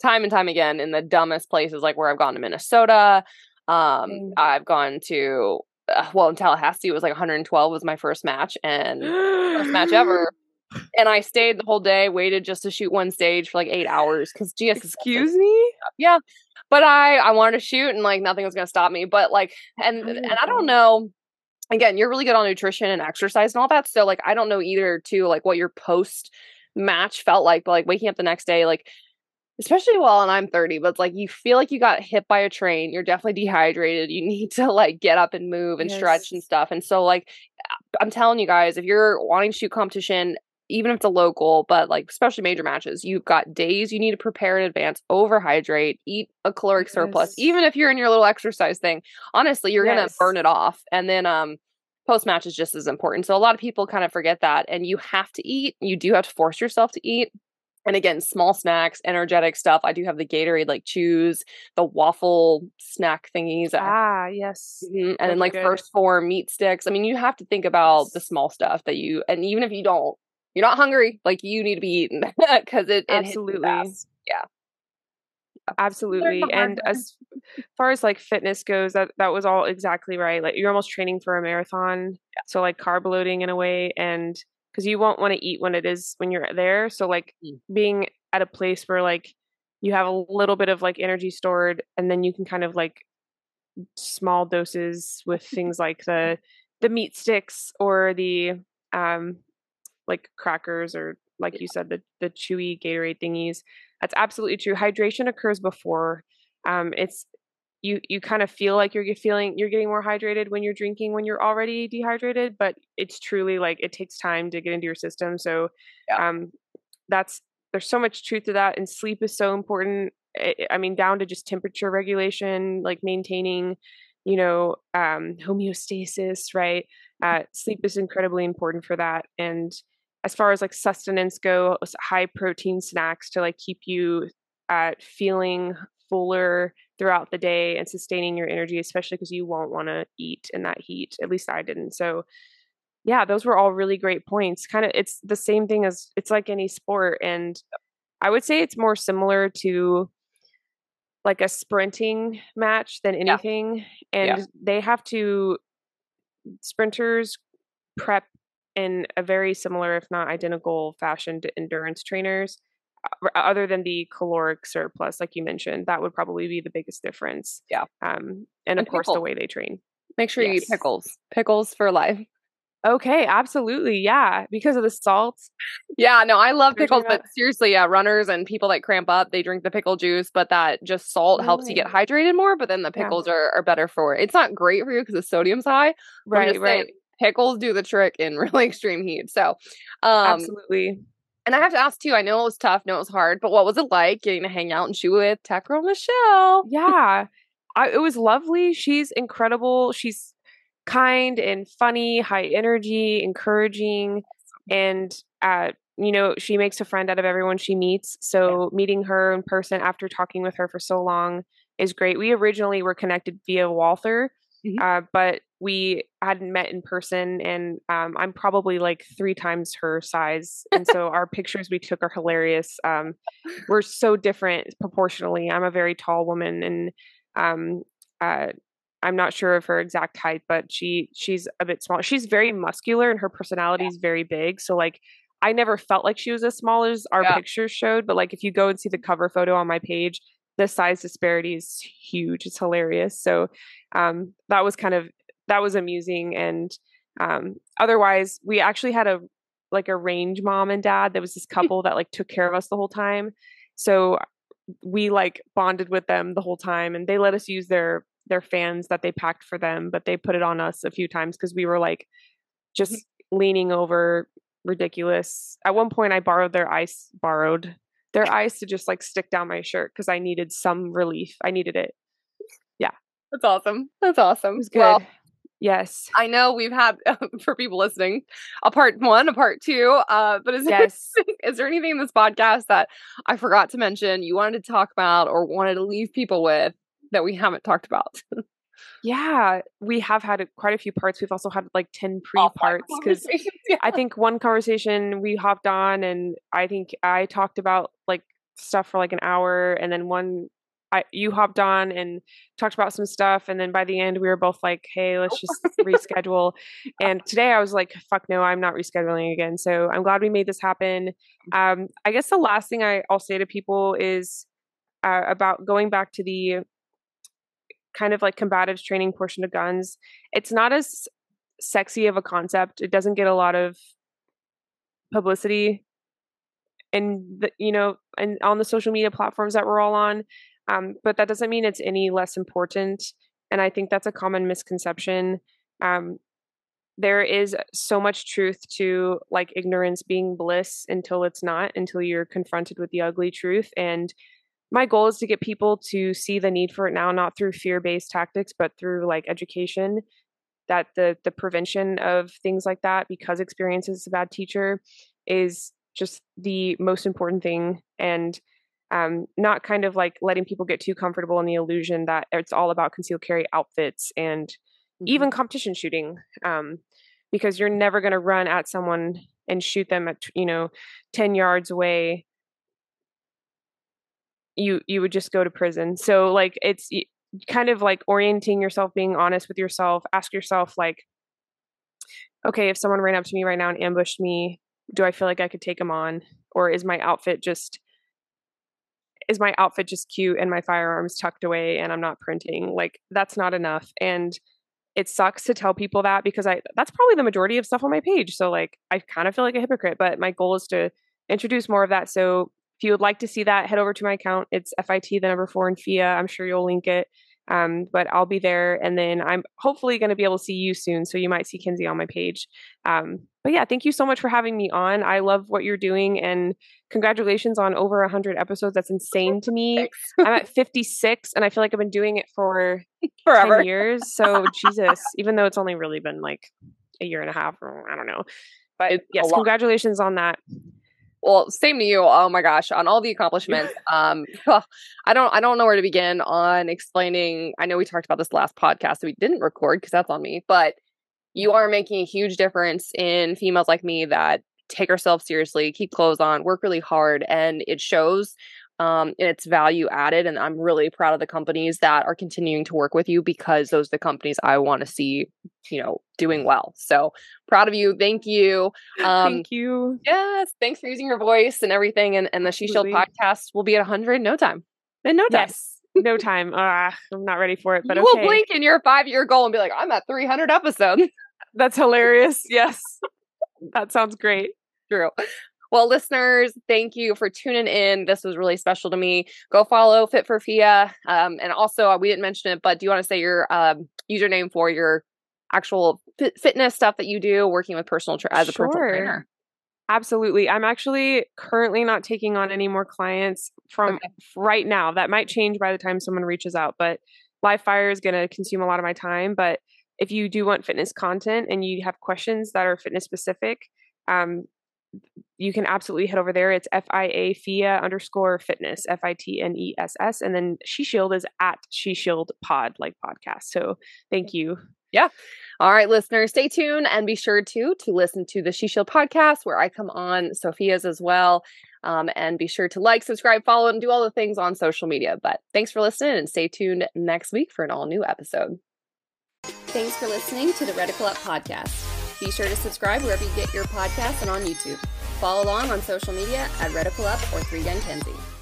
time and time again in the dumbest places like where i've gone to minnesota um Mm. i've gone to uh, well in tallahassee it was like 112 was my first match and first match ever and i stayed the whole day waited just to shoot one stage for like eight hours because gs Excuse me? But I I wanted to shoot and like nothing was gonna stop me. But like and Oh and I don't know. Again, you're really good on nutrition and exercise and all that. So like I don't know either too like what your post match felt like, but like waking up the next day, like especially well and I'm 30, but it's like you feel like you got hit by a train. You're definitely dehydrated. You need to like get up and move and stretch and stuff. And so like I'm telling you guys, if you're wanting to shoot competition, even if it's a local, but like especially major matches, you've got days you need to prepare in advance, overhydrate, eat a caloric surplus. Even if you're in your little exercise thing, honestly, you're gonna burn it off. And then um post match is just as important. So a lot of people kind of forget that. And you have to eat. You do have to force yourself to eat. And again, small snacks, energetic stuff. I do have the Gatorade like chews, the waffle snack thingies. Ah, yes. Mm-hmm. And then like good. first form meat sticks. I mean, you have to think about yes. the small stuff that you, and even if you don't, you're not hungry, like you need to be eaten because it, it absolutely, yeah, absolutely. And as far as like fitness goes, that that was all exactly right. Like you're almost training for a marathon, yeah. so like carb loading in a way, and because you won't want to eat when it is when you're there. So like mm. being at a place where like you have a little bit of like energy stored, and then you can kind of like small doses with things like the the meat sticks or the um like crackers or like you said the the chewy Gatorade thingies. That's absolutely true. Hydration occurs before. Um, it's you you kind of feel like you're feeling you're getting more hydrated when you're drinking when you're already dehydrated but it's truly like it takes time to get into your system so yeah. um that's there's so much truth to that and sleep is so important I, I mean down to just temperature regulation like maintaining you know um homeostasis right uh sleep is incredibly important for that and as far as like sustenance go high protein snacks to like keep you at feeling fuller throughout the day and sustaining your energy, especially because you won't want to eat in that heat. At least I didn't. So, yeah, those were all really great points. Kind of, it's the same thing as it's like any sport. And I would say it's more similar to like a sprinting match than anything. Yeah. And yeah. they have to, sprinters prep in a very similar, if not identical fashion to endurance trainers other than the caloric surplus, like you mentioned, that would probably be the biggest difference. Yeah. Um, and, and of course, the way they train. Make sure yes. you eat pickles. Pickles for life. Okay, absolutely. Yeah, because of the salt. Yeah, no, I love pickles, but seriously, yeah, runners and people that cramp up, they drink the pickle juice, but that just salt really? helps you get hydrated more, but then the pickles yeah. are, are better for it. It's not great for you because the sodium's high. Right, right. Pickles do the trick in really extreme heat. So, um, absolutely. And I have to ask too, I know it was tough, know it was hard, but what was it like getting to hang out and shoot with Tech Girl Michelle? Yeah. I, it was lovely. She's incredible. She's kind and funny, high energy, encouraging, and uh, you know, she makes a friend out of everyone she meets. So yeah. meeting her in person after talking with her for so long is great. We originally were connected via Walther, mm-hmm. uh, but we hadn't met in person and um, i'm probably like three times her size and so our pictures we took are hilarious um, we're so different proportionally i'm a very tall woman and um, uh, i'm not sure of her exact height but she she's a bit small she's very muscular and her personality is very big so like I never felt like she was as small as our yeah. pictures showed, but like if you go and see the cover photo on my page, the size disparity is huge. It's hilarious. So um, that was kind of that was amusing and um, otherwise we actually had a like a range mom and dad there was this couple that like took care of us the whole time. So we like bonded with them the whole time and they let us use their their fans that they packed for them but they put it on us a few times because we were like just leaning over ridiculous. At one point i borrowed their ice borrowed their ice to just like stick down my shirt because i needed some relief. I needed it. Yeah. That's awesome. That's awesome. It was good. Well, Yes. I know we've had for people listening a part one, a part two. Uh, but is yes. there, is there anything in this podcast that I forgot to mention you wanted to talk about or wanted to leave people with that we haven't talked about? yeah, we have had quite a few parts. We've also had like 10 pre parts because yeah. I think one conversation we hopped on and I think I talked about like stuff for like an hour and then one I, you hopped on and talked about some stuff and then by the end we were both like hey let's just reschedule. And today i was like fuck no i'm not rescheduling again. So i'm glad we made this happen. Um, i guess the last thing I, will say to people is uh, about going back to the kind of like combative training portion of guns. It's not as sexy of a concept. It doesn't get a lot of publicity and the, you know and on the social media platforms that we're all on um, but that doesn't mean it's any less important. And I think that's a common misconception. Um, there is so much truth to like ignorance being bliss until it's not, until you're confronted with the ugly truth. And my goal is to get people to see the need for it now, not through fear based tactics, but through like education that the the prevention of things like that because experience is a bad teacher is just the most important thing and um, not kind of like letting people get too comfortable in the illusion that it's all about concealed carry outfits and mm-hmm. even competition shooting um, because you're never going to run at someone and shoot them at you know 10 yards away. You you would just go to prison. So like it's kind of like orienting yourself being honest with yourself. Ask yourself like okay if someone ran up to me right now and ambushed me do i feel like i could take them on? Or is my outfit just is my outfit just cute and my firearms tucked away and i'm not printing like that's not enough and it sucks to tell people that because i that's probably the majority of stuff on my page so like i kind of feel like a hypocrite but my goal is to introduce more of that so if you would like to see that, head over to my account. It's FIT, the number four in FIA. I'm sure you'll link it. Um, but I'll be there. And then I'm hopefully going to be able to see you soon. So you might see Kenzie on my page. Um, but yeah, thank you so much for having me on. I love what you're doing. And congratulations on over 100 episodes. That's insane to me. I'm at 56 and I feel like I've been doing it for forever years. So Jesus, even though it's only really been like a year and a half or I don't know. But it's yes, congratulations on that. Well, same to you. Oh my gosh, on all the accomplishments. um, I don't, I don't know where to begin on explaining. I know we talked about this last podcast that we didn't record because that's on me, but you are making a huge difference in females like me that take ourselves seriously, keep clothes on, work really hard, and it shows um, and it's value added. And I'm really proud of the companies that are continuing to work with you because those are the companies I want to see, you know, doing well. So proud of you. Thank you. Um, Thank you. Yes. Thanks for using your voice and everything. And, and the She Shield podcast will be at 100 in no time. In no time. Yes. No time. Uh, I'm not ready for it, but you okay. will blink in your five year goal and be like, I'm at 300 episodes. That's hilarious. Yes. that sounds great. True. Well, listeners, thank you for tuning in. This was really special to me. Go follow Fit for FIA. Um, and also, uh, we didn't mention it, but do you want to say your um, username for your actual fitness stuff that you do, working with personal tra- as a sure. personal trainer? Absolutely. I'm actually currently not taking on any more clients from okay. right now. That might change by the time someone reaches out, but live fire is going to consume a lot of my time. But if you do want fitness content and you have questions that are fitness specific, um, you can absolutely head over there. It's F I A FIA underscore fitness, F I T N E S S. And then She Shield is at She Shield Pod, like podcast. So thank you. Yeah. All right, listeners, stay tuned and be sure to to listen to the She Shield podcast where I come on Sofia's as well. Um, and be sure to like, subscribe, follow, and do all the things on social media. But thanks for listening and stay tuned next week for an all new episode. Thanks for listening to the Reticle Up podcast. Be sure to subscribe wherever you get your podcasts and on YouTube. Follow along on social media at Reticle Up or 3 Gun Kenzie.